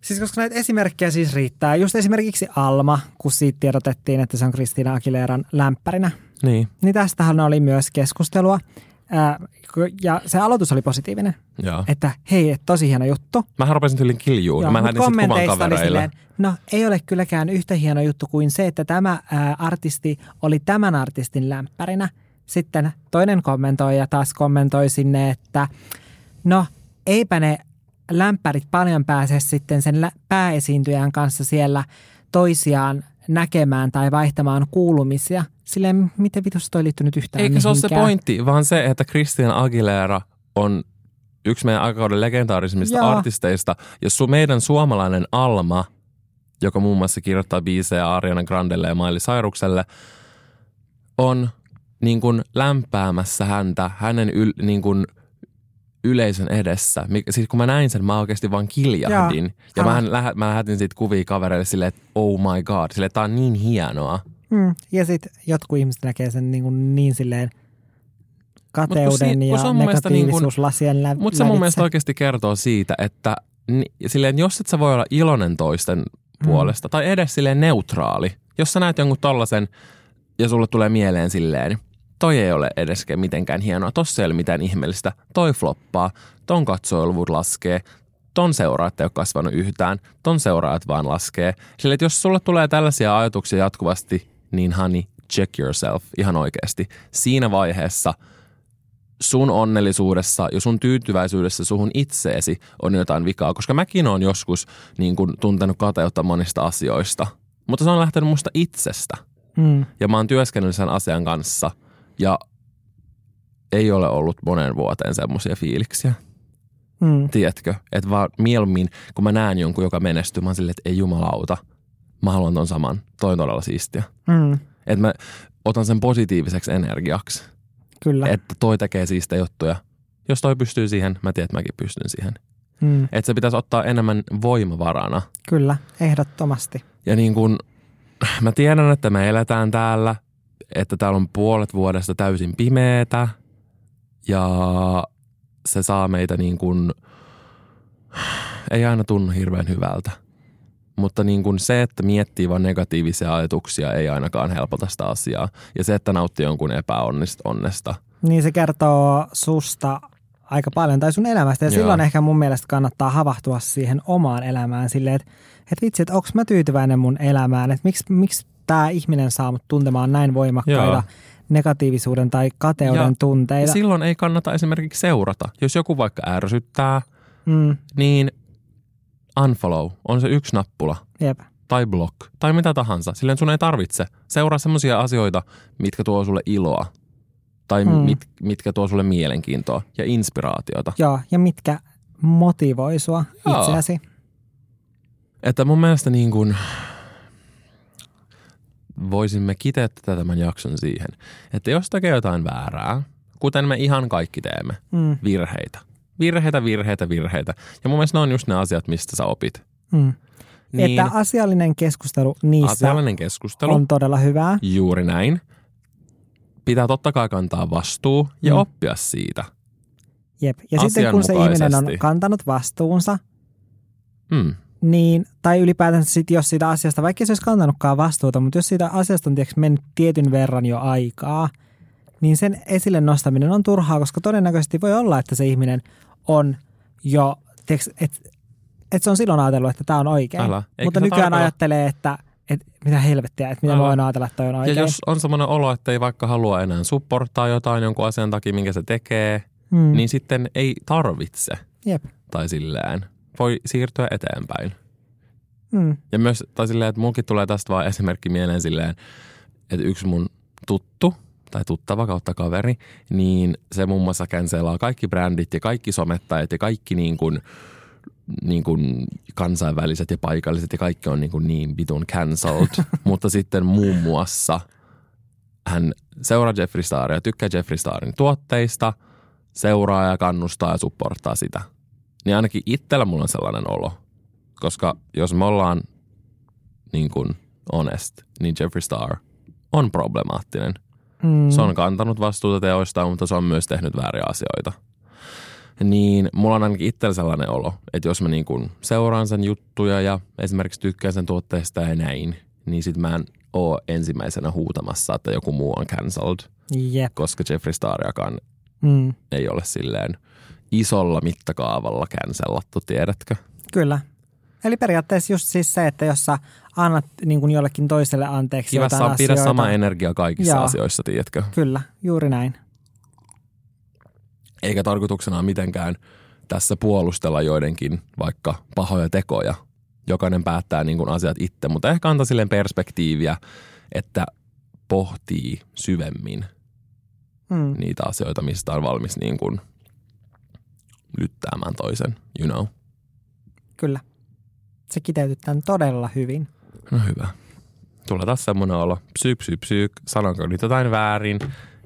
siis koska näitä esimerkkejä siis riittää. Just esimerkiksi Alma, kun siitä tiedotettiin, että se on Kristiina Aguileran lämpärinä. Niin, Niin tästähän oli myös keskustelua. Ää, ja se aloitus oli positiivinen, joo. että hei, et tosi hieno juttu. Mähän rupesin tyylin kiljuun. Joo, Mä mut lähetin sit kuvan kavereille. silleen, no ei ole kylläkään yhtä hieno juttu kuin se, että tämä ää, artisti oli tämän artistin lämpärinä. Sitten toinen kommentoija taas kommentoi sinne, että no eipä ne lämpärit paljon pääse sitten sen lä- pääesiintyjän kanssa siellä toisiaan näkemään tai vaihtamaan kuulumisia. Silleen, miten vitus toi liittyy nyt yhtään Eikä se ole se mihinkään? pointti, vaan se, että Christian Aguilera on yksi meidän aikakauden legendaarisimmista Joo. artisteista. Jos su, meidän suomalainen Alma, joka muun muassa kirjoittaa biisejä Ariana Grandelle ja Miley Cyrukselle, on niin kuin lämpäämässä häntä hänen yl, niin kuin yleisön edessä. Siis kun mä näin sen, mä oikeasti vaan kiljahdin. Joo. Ja Sama. mä, lähe, mä lähetin siitä kuvia kavereille silleen, että oh my god, silleen, tää on niin hienoa. Mm. Ja sitten jotkut ihmiset näkee sen niin, kuin niin silleen kateuden si- ja mielestä niin kuin- negatiivisuuslasien lä- Mutta se mun mielestä oikeasti kertoo siitä, että ni, silleen, jos et sä voi olla iloinen toisten puolesta tai edes silleen neutraali, jos sä näet jonkun tollasen ja sulle tulee mieleen silleen, toi ei ole edes mitenkään hienoa, tossa ei ole mitään ihmeellistä, toi floppaa, ton katsoiluvut laskee, ton seuraajat ei ole kasvanut yhtään, ton seuraajat vaan laskee. Sillä että jos sulle tulee tällaisia ajatuksia jatkuvasti, niin honey, check yourself ihan oikeasti. Siinä vaiheessa sun onnellisuudessa ja sun tyytyväisyydessä suhun itseesi on jotain vikaa, koska mäkin on joskus niin kuin, tuntenut kateutta monista asioista, mutta se on lähtenyt musta itsestä. Mm. Ja mä oon työskennellyt sen asian kanssa ja ei ole ollut monen vuoteen semmoisia fiiliksiä. Mm. Tiedätkö? Että vaan mieluummin, kun mä näen jonkun, joka menestyy, mä oon silleen, että ei jumalauta, mä haluan ton saman. Toi on todella siistiä. Mm. Että mä otan sen positiiviseksi energiaksi. Kyllä. Että toi tekee siistä juttuja. Jos toi pystyy siihen, mä tiedän, että mäkin pystyn siihen. Mm. Että se pitäisi ottaa enemmän voimavarana. Kyllä, ehdottomasti. Ja niin kun, mä tiedän, että me eletään täällä, että täällä on puolet vuodesta täysin pimeetä ja se saa meitä niin kuin, ei aina tunnu hirveän hyvältä. Mutta niin kuin se, että miettii vain negatiivisia ajatuksia, ei ainakaan helpota sitä asiaa. Ja se, että nauttii jonkun epäonnesta. Niin se kertoo susta aika paljon tai sun elämästä. Ja Joo. silloin ehkä mun mielestä kannattaa havahtua siihen omaan elämään silleen, että, että vitsi, että onko mä tyytyväinen mun elämään, että miksi, miksi tämä ihminen saa mut tuntemaan näin voimakkaita Joo. negatiivisuuden tai kateuden Ja tunteita. silloin ei kannata esimerkiksi seurata. Jos joku vaikka ärsyttää, Mm, niin unfollow on se yksi nappula. jep. tai block tai mitä tahansa. Silleen sun ei tarvitse seuraa semmoisia asioita, mitkä tuo sulle iloa tai Mm. mit, mitkä tuo sulle mielenkiintoa ja inspiraatiota. Joo, ja mitkä motivoi sua Joo. itseäsi. Että mun mielestä niin kuin voisimme kiteyttää tämän jakson siihen, että jos tekee jotain väärää, kuten me ihan kaikki teemme, Mm, virheitä. Virheitä, virheitä, virheitä. Ja mun mielestä ne on just ne asiat, mistä sä opit. mm. Niin, Että asiallinen keskustelu niistä asiallinen keskustelu. on todella hyvää. Juuri näin. Pitää totta kai kantaa vastuu ja Mm. oppia siitä. Jep. Ja sitten kun se ihminen on kantanut vastuunsa, Mm. Niin, tai ylipäätänsä sit, jos siitä asiasta, vaikka se olisi kantanutkaan vastuuta, mutta jos siitä asiasta on tiiäks, mennyt tietyn verran jo aikaa, niin sen esille nostaminen on turhaa, koska todennäköisesti voi olla, että se ihminen on jo, että et se on silloin ajatellut, että tämä on oikein. Älä. Eikä mutta nykyään tarkoita- ajattelee, että et, mitä helvettiä, että mitä Älä. voin ajatella, että toi on Ja oikein. jos on semmoinen olo, että ei vaikka halua enää supporttaa jotain jonkun asian takia, minkä se tekee, mm. niin sitten ei tarvitse. Jep. Tai silleen. Voi siirtyä eteenpäin. Mm. Ja myös, tai silleen, että mulkin tulee tästä vaan esimerkki mieleen silleen, että yksi mun tuttu tai tuttava kautta kaveri, niin se muun muassa cancelaa kaikki brändit ja kaikki somettajat ja kaikki niin kuin, niin kuin kansainväliset ja paikalliset ja kaikki on niin, kuin niin vitun cancelled. Mutta sitten muun muassa hän seuraa Jeffree Staria, tykkää Jeffree Starin tuotteista, seuraa ja kannustaa ja supporttaa sitä. Niin ainakin itsellä mulla on sellainen olo. Koska jos me ollaan niin kuin honest, niin Jeffree Star on problemaattinen. Mm. Se on kantanut vastuuta teoistaan, mutta se on myös tehnyt vääriä asioita. Niin mulla on ainakin itsellä sellainen olo, että jos mä niin kuin seuraan sen juttuja ja esimerkiksi tykkään sen tuotteesta ja näin, niin sit mä en oo ensimmäisenä huutamassa, että joku muu on cancelled, Jep. koska Jeffree Stariakaan Mm. ei ole silleen isolla mittakaavalla cancellattu, tiedätkö? Kyllä. Eli periaatteessa just siis se, että jos sä annat niin kuin jollekin toiselle anteeksi Kiva jotain saa pidä asioita. sama energia kaikissa Joo. asioissa, tiedätkö? Kyllä, juuri näin. Eikä tarkoituksena mitenkään tässä puolustella joidenkin vaikka pahoja tekoja. Jokainen päättää niin kuin asiat itse, mutta ehkä antaa silleen perspektiiviä, että pohtii syvemmin Mm. niitä asioita, mistä on valmis niin kuin lyttäämään toisen, you know. Kyllä. Se kiteytetään todella hyvin. No hyvä. Tulee taas semmoinen olo, psyyk, psyyk, psyyk, sanonko nyt jotain väärin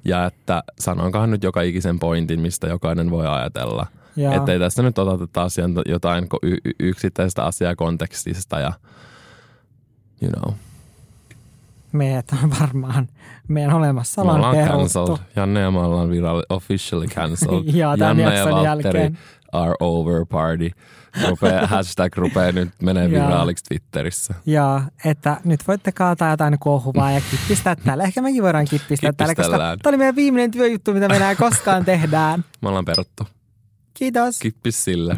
ja että sanonkohan nyt joka ikisen pointin, mistä jokainen voi ajatella. Ja Että ei tästä nyt oteta taas jotain y- yksittäistä asiaa kontekstista ja you know. Meidät on varmaan meidän olemassaolo Me ollaan peruttu. cancelled. Janne ja me ollaan viralli, officially cancelled. Tämän Janne ja Valtteri jälkeen. are over party. Rupee, hashtag rupeaa nyt menee viraaliksi Twitterissä. Joo, että nyt voitte kaataa jotain kohuvaa ja kippistää täällä. Ehkä mekin voidaan kippistää täällä, koska tämä oli meidän viimeinen työjuttu, mitä me enää koskaan tehdään. Me ollaan peruttu. Kiitos. Kippis sille.